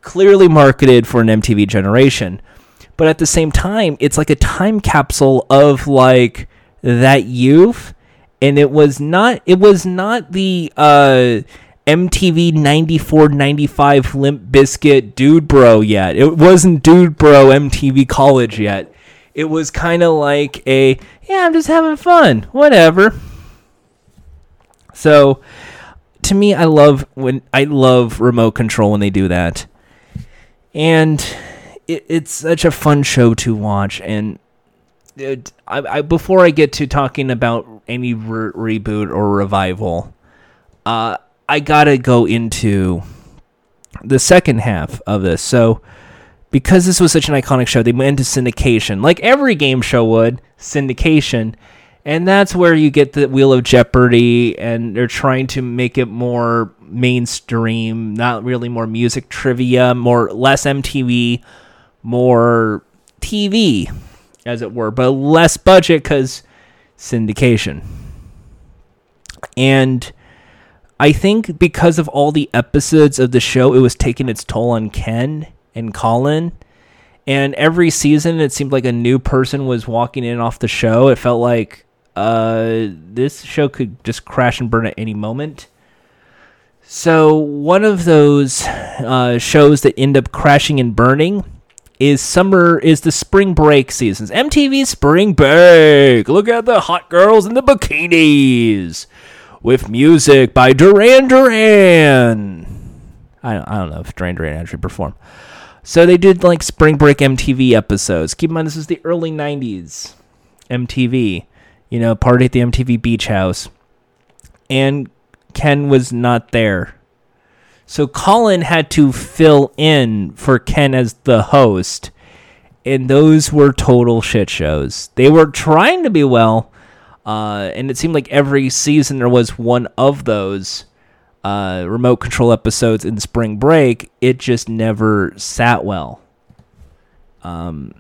clearly marketed for an MTV generation. But at the same time, it's like a time capsule of like that youth. And it was not it was not the uh MTV 94 95 Limp Bizkit Dude Bro yet. It wasn't Dude Bro MTV College yet. It was kind of like a, yeah, I'm just having fun. Whatever. So, to me, I love when I love remote control when they do that, and it, it's such a fun show to watch. And it, I, I before I get to talking about any re- reboot or revival, uh, I gotta go into the second half of this. So, because this was such an iconic show, they went into syndication, like every game show would, syndication. And that's where you get the Wheel of Jeopardy, and they're trying to make it more mainstream, not really more music trivia, more less MTV, more TV, as it were, but less budget because syndication. And I think because of all the episodes of the show, it was taking its toll on Ken and Colin. And every season, it seemed like a new person was walking in off the show. It felt like uh, this show could just crash and burn at any moment. So, one of those uh, shows that end up crashing and burning is summer is the spring break seasons. MTV Spring Break. Look at the hot girls in the bikinis. with music by Duran Duran. I don't, I don't know if Duran Duran actually performed. So they did like spring break MTV episodes. Keep in mind, this is the early 90s MTV. You know, party at the MTV Beach House. And Ken was not there. So Colin had to fill in for Ken as the host. And those were total shit shows. They were trying to be well. Uh, and it seemed like every season there was one of those uh, remote control episodes in spring break. It just never sat well. Um,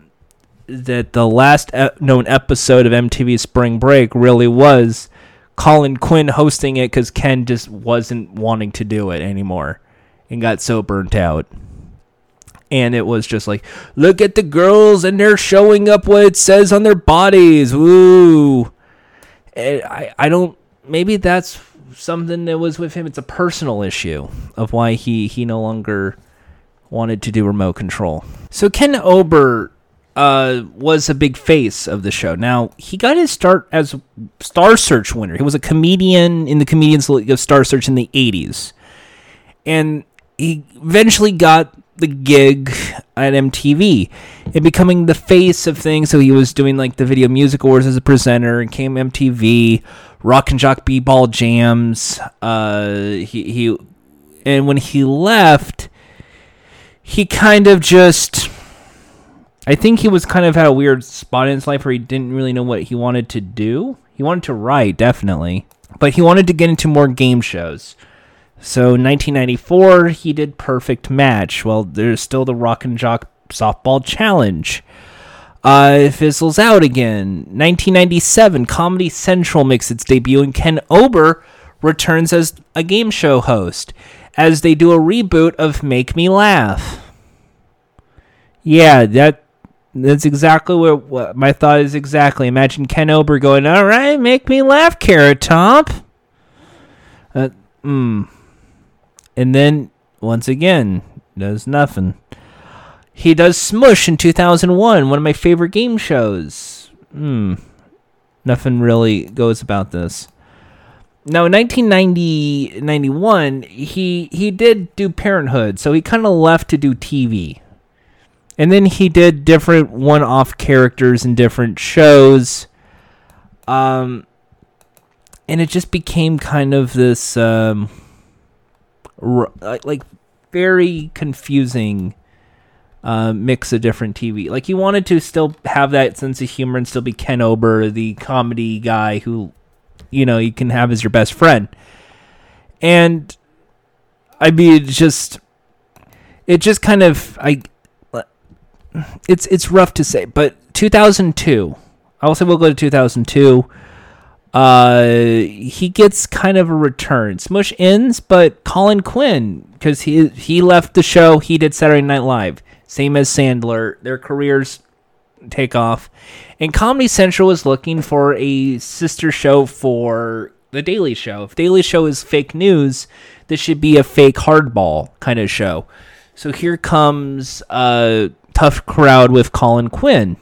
that the last e- known episode of MTV Spring Break really was Colin Quinn hosting it because Ken just wasn't wanting to do it anymore and got so burnt out. And it was just like, look at the girls and they're showing up what it says on their bodies. Woo. I, I don't, maybe that's something that was with him. It's a personal issue of why he, he no longer wanted to do remote control. So Ken Ober uh, was a big face of the show. Now he got his start as Star Search winner. He was a comedian in the Comedians League of Star Search in the '80s, and he eventually got the gig at MTV and becoming the face of things. So he was doing like the Video Music Awards as a presenter and came MTV, Rock and Jock B-Ball Jams. Uh, he he, and when he left, he kind of just. I think he was kind of had a weird spot in his life where he didn't really know what he wanted to do. He wanted to write, definitely, but he wanted to get into more game shows. So 1994, he did Perfect Match. Well, there's still the Rock and Jock Softball Challenge. Uh, fizzles out again. 1997, Comedy Central makes its debut, and Ken Ober returns as a game show host as they do a reboot of Make Me Laugh. Yeah, that that's exactly what, what my thought is exactly. Imagine Ken Ober going, "All right, make me laugh, Carrot Top." Uh, mm. And then once again, does nothing. He does Smush in 2001, one of my favorite game shows. Hmm. Nothing really goes about this. Now, in 1990, 91, he, he did do Parenthood, so he kind of left to do TV. And then he did different one off characters in different shows. Um, and it just became kind of this, um, r- like very confusing uh, mix of different TV. Like he wanted to still have that sense of humor and still be Ken Ober, the comedy guy who, you know, you can have as your best friend. And I mean, it's just it just kind of I. It's it's rough to say, but 2002. I will say we'll go to 2002 uh, he gets kind of a return. Smush ends, but Colin Quinn, because he he left the show, he did Saturday Night Live, same as Sandler. Their careers take off, and Comedy Central was looking for a sister show for the Daily Show. If Daily Show is fake news, this should be a fake hardball kind of show. So here comes a tough crowd with Colin Quinn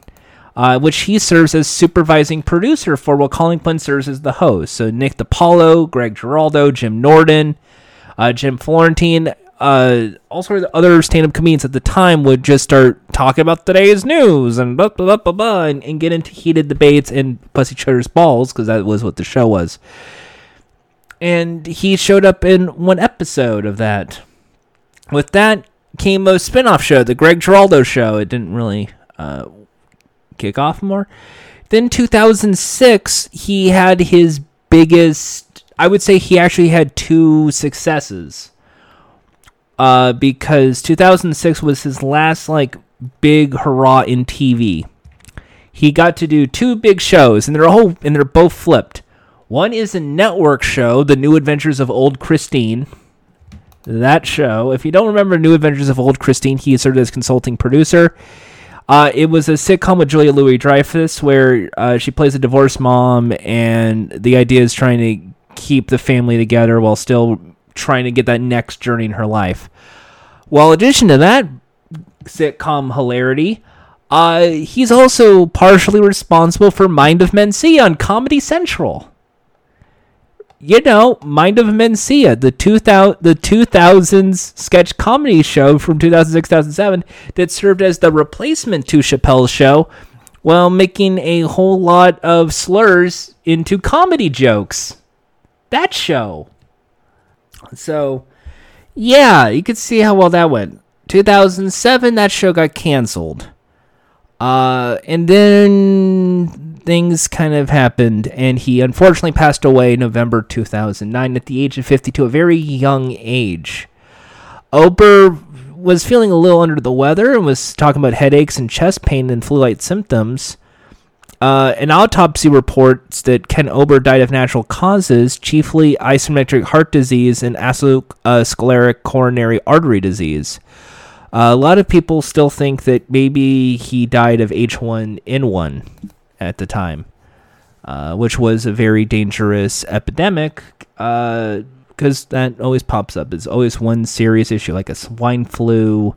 uh, which he serves as supervising producer for, while Colin Quinn serves as the host. So Nick DiPaolo, Greg Giraldo, Jim Norton, uh, Jim Florentine, uh, all sorts of other stand-up comedians at the time would just start talking about today's news and blah blah blah blah, blah and, and get into heated debates and bust each other's balls because that was what the show was. And he showed up in one episode of that. With that came a spin-off show, the Greg Giraldo show. It didn't really uh, kick off more. Then 2006, he had his biggest. I would say he actually had two successes. Uh, because 2006 was his last like big hurrah in TV. He got to do two big shows, and they're all and they're both flipped. One is a network show, The New Adventures of Old Christine. That show, if you don't remember New Adventures of Old Christine, he served as consulting producer. Uh, it was a sitcom with Julia Louis Dreyfus where uh, she plays a divorced mom, and the idea is trying to keep the family together while still trying to get that next journey in her life. Well, in addition to that sitcom hilarity, uh, he's also partially responsible for Mind of Men on Comedy Central. You know, Mind of Mencia, the 2000 the 2000s sketch comedy show from 2006 2007 that served as the replacement to Chappelle's show while making a whole lot of slurs into comedy jokes. That show. So, yeah, you could see how well that went. 2007, that show got canceled. Uh, and then things kind of happened, and he unfortunately passed away November 2009 at the age of 52, a very young age. Ober was feeling a little under the weather and was talking about headaches and chest pain and flu-like symptoms. Uh, an autopsy reports that Ken Ober died of natural causes, chiefly isometric heart disease and atherosclerotic coronary artery disease. Uh, a lot of people still think that maybe he died of H1N1 at the time, uh, which was a very dangerous epidemic because that always pops up. It's always one serious issue, like a swine flu,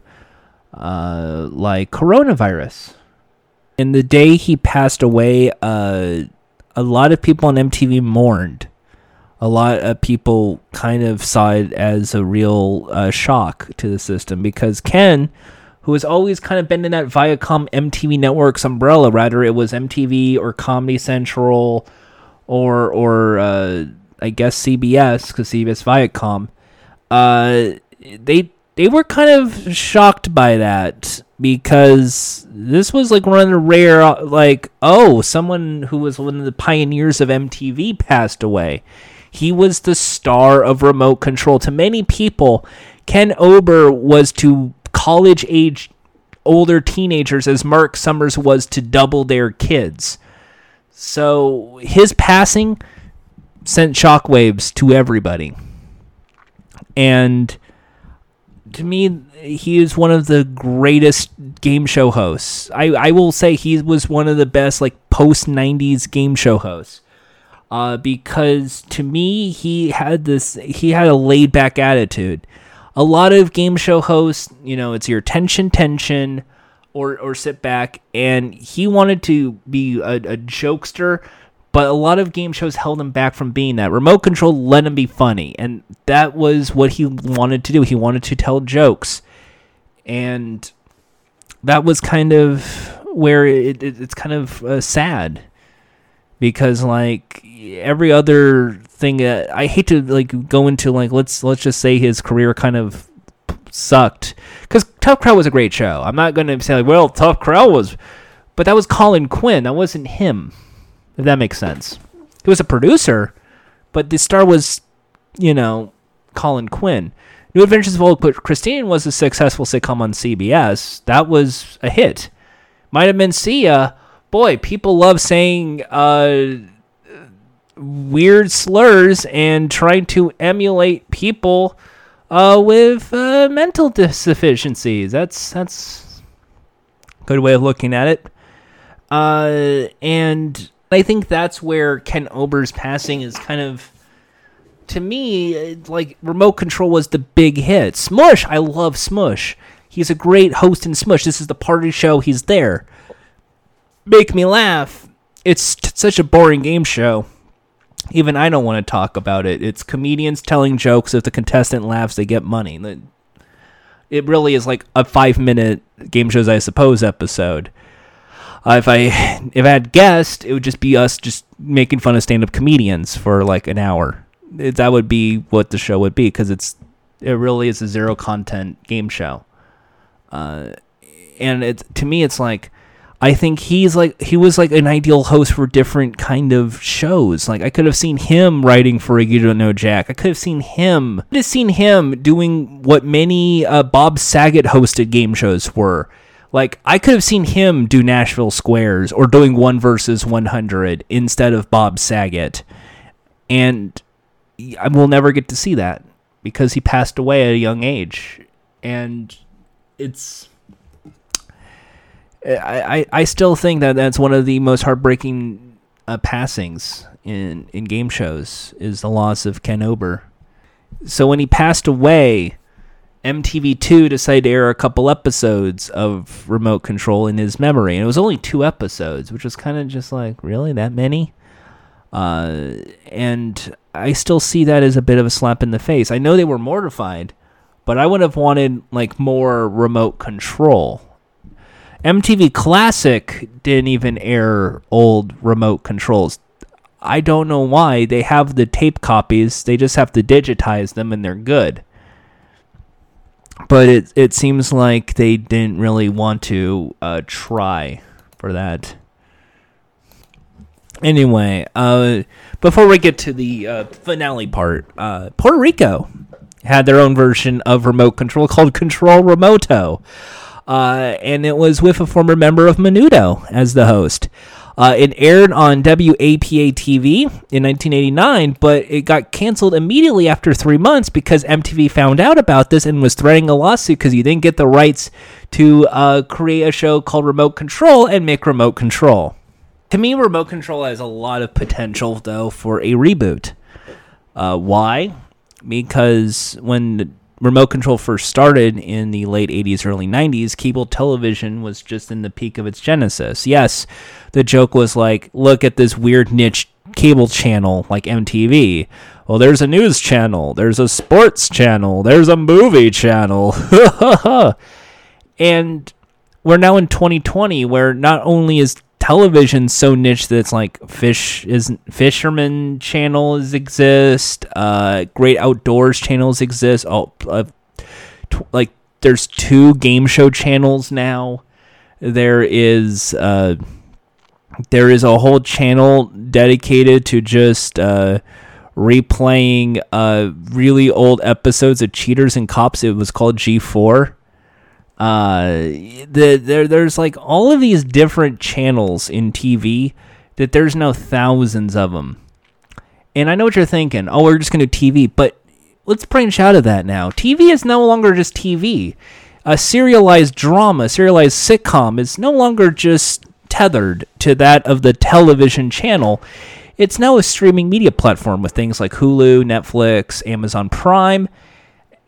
uh, like coronavirus. And the day he passed away, uh, a lot of people on MTV mourned. A lot of people kind of saw it as a real uh, shock to the system because Ken, who has always kind of been in that Viacom MTV Networks umbrella, rather it was MTV or Comedy Central or or uh, I guess CBS because CBS Viacom, uh, they they were kind of shocked by that because this was like one of the rare like oh someone who was one of the pioneers of MTV passed away. He was the star of remote control. To many people, Ken Ober was to college age older teenagers as Mark Summers was to Double Dare kids. So his passing sent shockwaves to everybody. And to me, he is one of the greatest game show hosts. I, I will say he was one of the best like post '90s game show hosts. Uh, because to me, he had this he had a laid back attitude. A lot of game show hosts, you know, it's your tension, tension, or or sit back, and he wanted to be a, a jokester. But a lot of game shows held him back from being that. Remote control let him be funny, and that was what he wanted to do. He wanted to tell jokes and that was kind of where it, it, it's kind of uh, sad because like every other thing uh, i hate to like go into like let's let's just say his career kind of sucked because tough crowd was a great show i'm not going to say like well tough crowd was but that was colin quinn that wasn't him if that makes sense he was a producer but the star was you know colin quinn New Adventures of Old Christine was a successful sitcom on CBS. That was a hit. Mind of Mencia. Boy, people love saying uh, weird slurs and trying to emulate people uh, with uh, mental deficiencies. That's that's a good way of looking at it. Uh, and I think that's where Ken Ober's passing is kind of to me, like remote control was the big hit. Smush, I love Smush. He's a great host in Smush. This is the party show. He's there. Make me laugh. It's t- such a boring game show. Even I don't want to talk about it. It's comedians telling jokes. If the contestant laughs, they get money. It really is like a five minute game shows, I suppose, episode. Uh, if I if I had guessed, it would just be us just making fun of stand up comedians for like an hour it, that would be what the show would be because it's it really is a zero content game show. Uh, and it to me, it's like I think he's like he was like an ideal host for different kind of shows. Like I could have seen him writing for a You Don't Know Jack. I could have seen him. I could have seen him doing what many uh, Bob Saget hosted game shows were. Like I could have seen him do Nashville Squares or doing one versus one hundred instead of Bob Saget, and I will never get to see that because he passed away at a young age, and it's. I, I, still think that that's one of the most heartbreaking uh, passings in in game shows is the loss of Ken Ober. So when he passed away, MTV2 decided to air a couple episodes of Remote Control in his memory, and it was only two episodes, which was kind of just like really that many. Uh, and I still see that as a bit of a slap in the face. I know they were mortified, but I would have wanted like more remote control. MTV Classic didn't even air old remote controls. I don't know why. They have the tape copies. They just have to digitize them and they're good. But it it seems like they didn't really want to uh, try for that. Anyway, uh, before we get to the uh, finale part, uh, Puerto Rico had their own version of remote control called Control Remoto. Uh, and it was with a former member of Menudo as the host. Uh, it aired on WAPA TV in 1989, but it got canceled immediately after three months because MTV found out about this and was threatening a lawsuit because you didn't get the rights to uh, create a show called Remote Control and make Remote Control. To me, Remote Control has a lot of potential, though, for a reboot. Uh, why? Because when remote control first started in the late 80s, early 90s, cable television was just in the peak of its genesis. Yes, the joke was like, look at this weird niche cable channel like MTV. Well, there's a news channel, there's a sports channel, there's a movie channel. and we're now in 2020 where not only is television so niche that it's like fish is fisherman channels exist uh great outdoors channels exist oh uh, tw- like there's two game show channels now. There is uh there is a whole channel dedicated to just uh replaying uh really old episodes of cheaters and cops. It was called g4 uh the there there's like all of these different channels in TV that there's now thousands of them. And I know what you're thinking. Oh, we're just going to do TV, but let's branch out of that now. TV is no longer just TV. A serialized drama, serialized sitcom is no longer just tethered to that of the television channel. It's now a streaming media platform with things like Hulu, Netflix, Amazon Prime,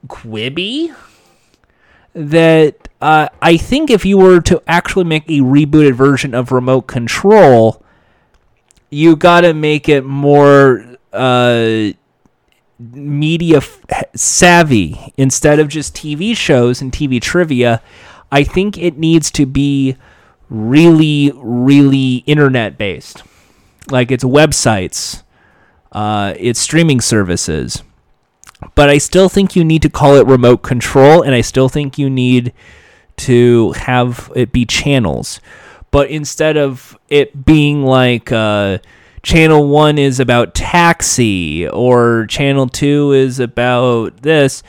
Quibi, that uh, I think if you were to actually make a rebooted version of Remote Control, you got to make it more uh, media f- savvy instead of just TV shows and TV trivia. I think it needs to be really, really internet based. Like it's websites, uh, it's streaming services but I still think you need to call it remote control, and I still think you need to have it be channels. But instead of it being like uh, channel one is about taxi or channel two is about this,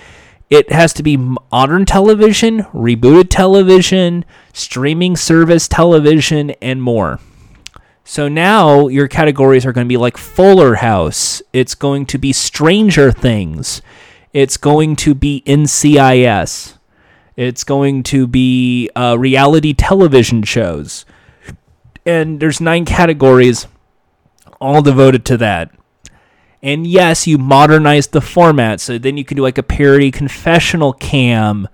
it has to be modern television, rebooted television, streaming service television, and more. So now your categories are going to be like Fuller House. It's going to be Stranger Things. It's going to be NCIS. It's going to be uh, reality television shows. And there's nine categories all devoted to that. And yes, you modernized the format, so then you can do like a parody confessional cam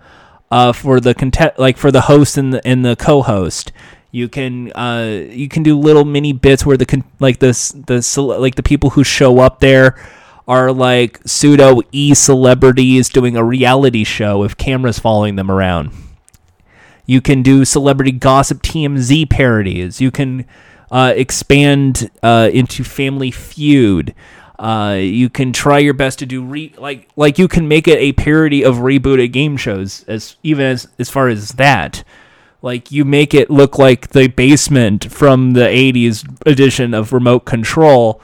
uh, for the content, like for the host and the and the co-host. You can uh, you can do little mini bits where the like this the like the people who show up there are like pseudo e celebrities doing a reality show with cameras following them around. You can do celebrity gossip TMZ parodies. You can uh, expand uh, into Family Feud. Uh, you can try your best to do re- like like you can make it a parody of rebooted game shows as even as as far as that. Like you make it look like the basement from the 80s edition of Remote Control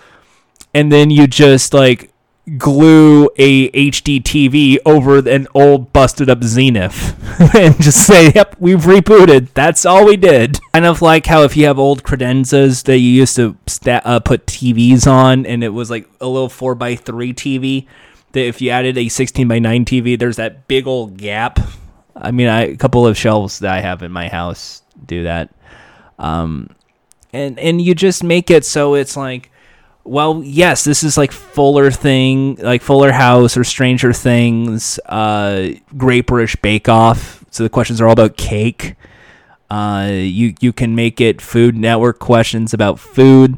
and then you just like glue a HD TV over an old busted up Zenith and just say, "Yep, we've rebooted. That's all we did." Kind of like how if you have old credenzas that you used to sta- uh, put TVs on, and it was like a little four by three TV. That if you added a 16 by 9 TV, there's that big old gap. I mean, I, a couple of shelves that I have in my house do that. Um, and and you just make it so it's like well, yes, this is like Fuller thing, like Fuller House or Stranger Things, uh, Great British Bake Off. So the questions are all about cake. Uh, you you can make it Food Network questions about food.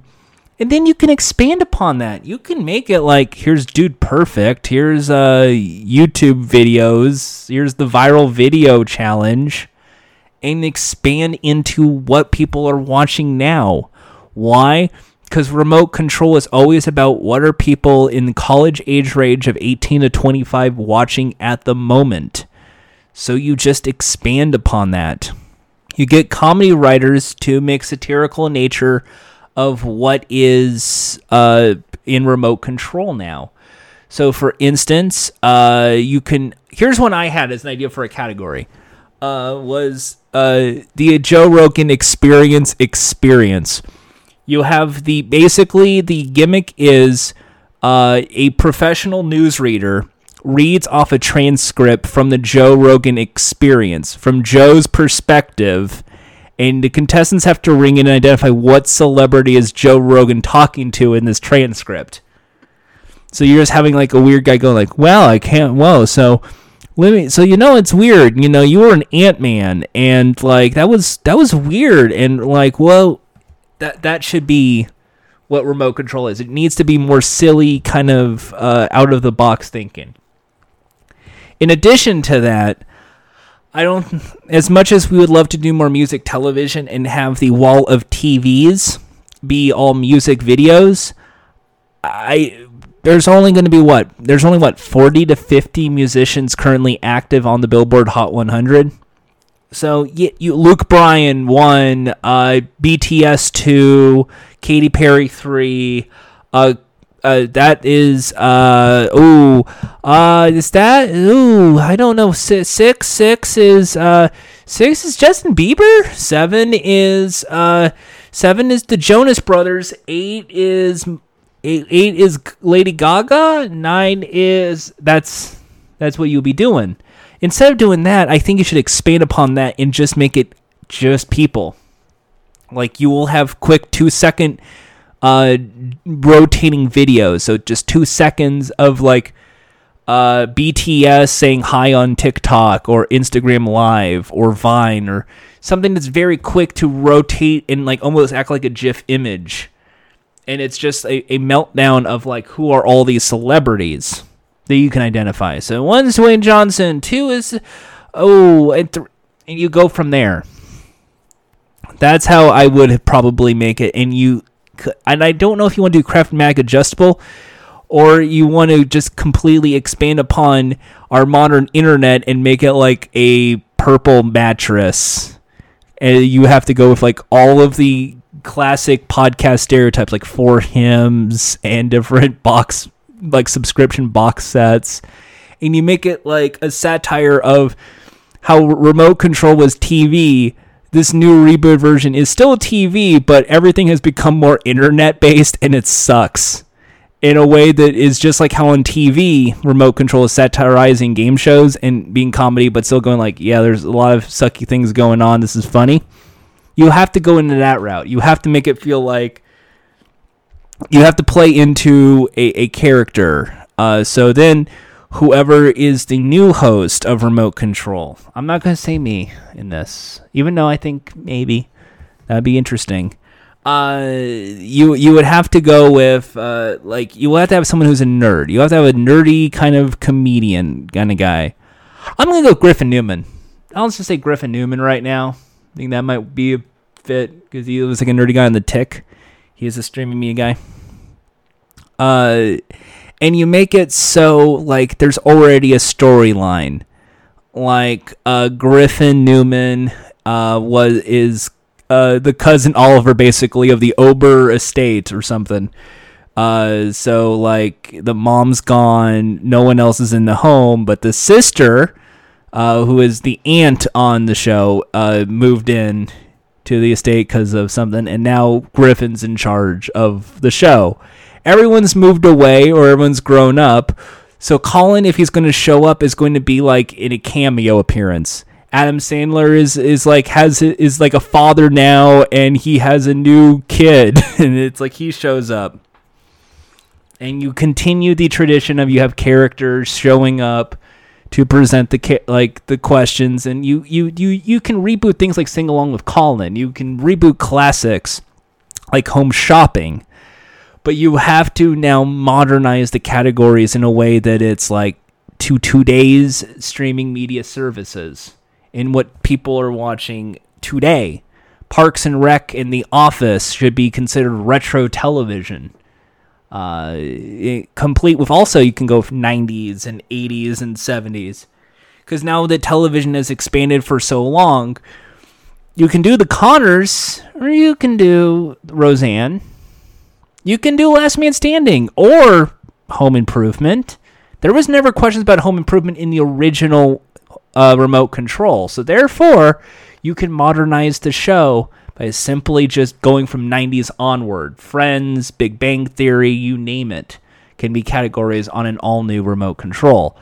And then you can expand upon that. You can make it like here's Dude Perfect, here's uh YouTube videos, here's the viral video challenge, and expand into what people are watching now. Why? Because remote control is always about what are people in the college age range of 18 to 25 watching at the moment. So you just expand upon that. You get comedy writers to make satirical nature of what is uh, in remote control now. So, for instance, uh, you can. Here's one I had as an idea for a category. Uh, was uh, the Joe Rogan Experience experience. You have the basically the gimmick is uh, a professional newsreader reads off a transcript from the Joe Rogan experience from Joe's perspective, and the contestants have to ring in and identify what celebrity is Joe Rogan talking to in this transcript. So you're just having like a weird guy going like, "Well, I can't. Well, so let me. So you know it's weird. You know you were an Ant Man, and like that was that was weird, and like well, that that should be." What remote control is. It needs to be more silly, kind of uh, out of the box thinking. In addition to that, I don't as much as we would love to do more music television and have the wall of TVs be all music videos, I there's only going to be what? There's only what 40 to 50 musicians currently active on the Billboard Hot 100. So you, you Luke Bryan one, uh, BTS two, Katy Perry three, uh, uh, that is uh ooh uh is that ooh I don't know six six, is uh six is Justin Bieber seven is uh seven is the Jonas Brothers eight is eight, eight is Lady Gaga nine is that's that's what you'll be doing. Instead of doing that I think you should expand upon that and just make it just people. Like you will have quick two second uh, rotating videos. So just two seconds of like uh, BTS saying hi on TikTok or Instagram Live or Vine or something that's very quick to rotate and like almost act like a GIF image. And it's just a, a meltdown of like who are all these celebrities that you can identify. So one's Dwayne Johnson, two is oh, and, th- and you go from there. That's how I would probably make it. And you and I don't know if you want to do Craftmatic adjustable or you want to just completely expand upon our modern internet and make it like a purple mattress. And you have to go with like all of the classic podcast stereotypes like four Hims and different box like subscription box sets and you make it like a satire of how remote control was TV this new reboot version is still a TV, but everything has become more internet based and it sucks in a way that is just like how on TV remote control is satirizing game shows and being comedy, but still going like, yeah, there's a lot of sucky things going on. This is funny. You have to go into that route. You have to make it feel like you have to play into a, a character. Uh, so then whoever is the new host of Remote Control. I'm not going to say me in this, even though I think maybe that'd be interesting. Uh, you you would have to go with uh, like you would have to have someone who's a nerd. You have to have a nerdy kind of comedian kind of guy. I'm gonna go with Griffin Newman. I'll just say Griffin Newman right now. I think that might be a fit because he was like a nerdy guy on the Tick. He is a streaming media guy. Uh, and you make it so like there's already a storyline. Like uh, griffin newman uh, was is uh, the cousin oliver basically of the ober estate or something. Uh, so like the mom's gone no one else is in the home but the sister uh, who is the aunt on the show uh, moved in to the estate because of something and now griffin's in charge of the show everyone's moved away or everyone's grown up. So Colin, if he's going to show up, is going to be like in a cameo appearance. Adam Sandler is is like has is like a father now, and he has a new kid, and it's like he shows up. And you continue the tradition of you have characters showing up to present the like the questions, and you you you you can reboot things like Sing Along with Colin. You can reboot classics like Home Shopping but you have to now modernize the categories in a way that it's like to today's streaming media services and what people are watching today. Parks and Rec and The Office should be considered retro television. Uh, it- complete with also you can go from 90s and 80s and 70s because now that television has expanded for so long, you can do the Connors or you can do Roseanne. You can do Last Man Standing or Home Improvement. There was never questions about Home Improvement in the original uh, remote control. So therefore, you can modernize the show by simply just going from 90s onward. Friends, Big Bang Theory, you name it, can be categories on an all new remote control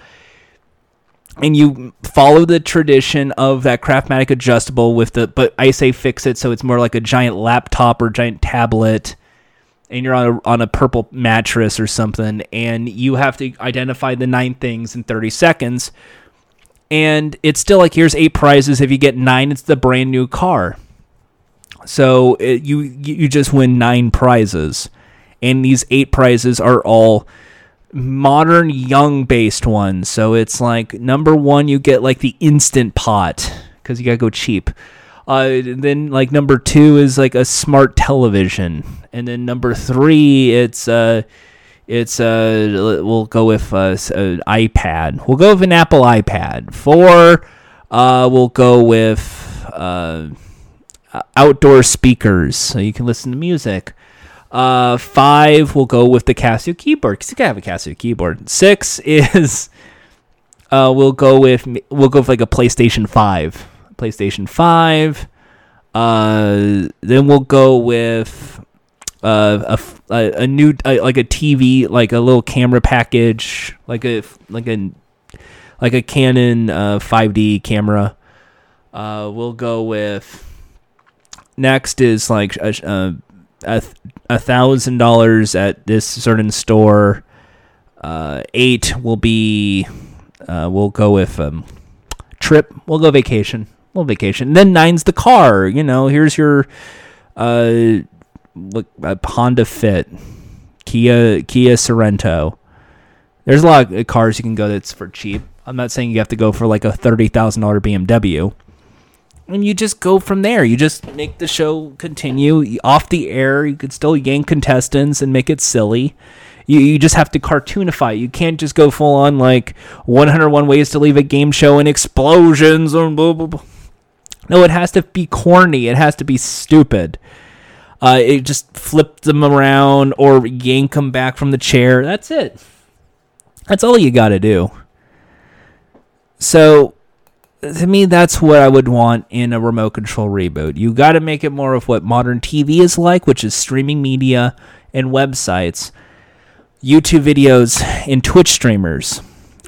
and you follow the tradition of that Craftmatic adjustable with the but I say fix it so it's more like a giant laptop or giant tablet and you're on a on a purple mattress or something and you have to identify the nine things in 30 seconds and it's still like here's eight prizes if you get 9 it's the brand new car so uh, it, you you just win 9 prizes and these eight prizes are all modern young based ones. So it's like number one, you get like the instant pot because you gotta go cheap. Uh, then like number two is like a smart television, and then number three it's uh it's uh we'll go with uh, s- uh iPad. We'll go with an Apple iPad. Four, uh we'll go with uh outdoor speakers so you can listen to music. Uh, five, we'll go with the Casio keyboard because you gotta have a Casio keyboard. Six is, uh, we'll go with we'll go with like a PlayStation Five, PlayStation Five. Uh, then we'll go with uh, a a, a new uh, like a TV, like a little camera package, like a like a like a Canon uh, 5D camera. Uh, we'll go with next is like a a, a, a thousand dollars at this certain store. Uh, eight will be uh, we'll go with um, trip. We'll go vacation. We'll vacation. And then nine's the car. You know, here's your uh, look uh, Honda Fit, Kia Kia Sorento. There's a lot of cars you can go that's for cheap. I'm not saying you have to go for like a thirty thousand dollar BMW and you just go from there. You just make the show continue off the air. You could still yank contestants and make it silly. You, you just have to cartoonify. You can't just go full on like 101 ways to leave a game show and explosions and blah blah blah. No, it has to be corny. It has to be stupid. Uh, it just flip them around or yank them back from the chair. That's it. That's all you got to do. So to me that's what I would want in a remote control reboot. You got to make it more of what modern TV is like, which is streaming media and websites, YouTube videos and Twitch streamers,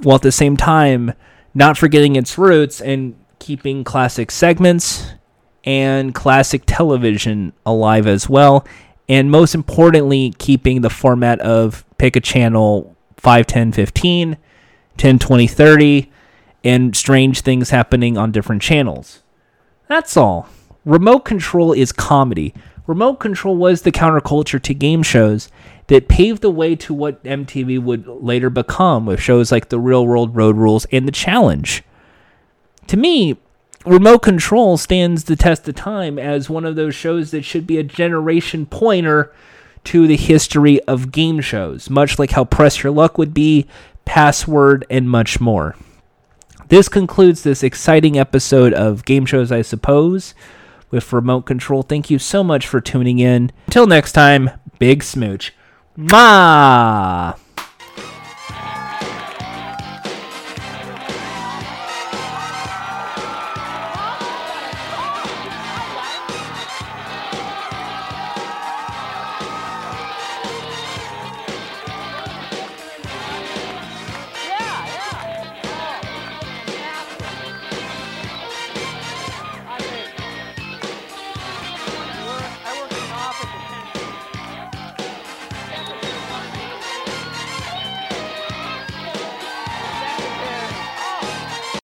while at the same time not forgetting its roots and keeping classic segments and classic television alive as well. And most importantly, keeping the format of pick a channel 5, 10, 15, 10, 20, 30 and strange things happening on different channels. That's all. Remote control is comedy. Remote control was the counterculture to game shows that paved the way to what MTV would later become with shows like The Real World Road Rules and The Challenge. To me, Remote Control stands the test of time as one of those shows that should be a generation pointer to the history of game shows, much like how Press Your Luck would be, Password, and much more. This concludes this exciting episode of Game Shows, I suppose, with Remote Control. Thank you so much for tuning in. Until next time, big smooch. Mwah!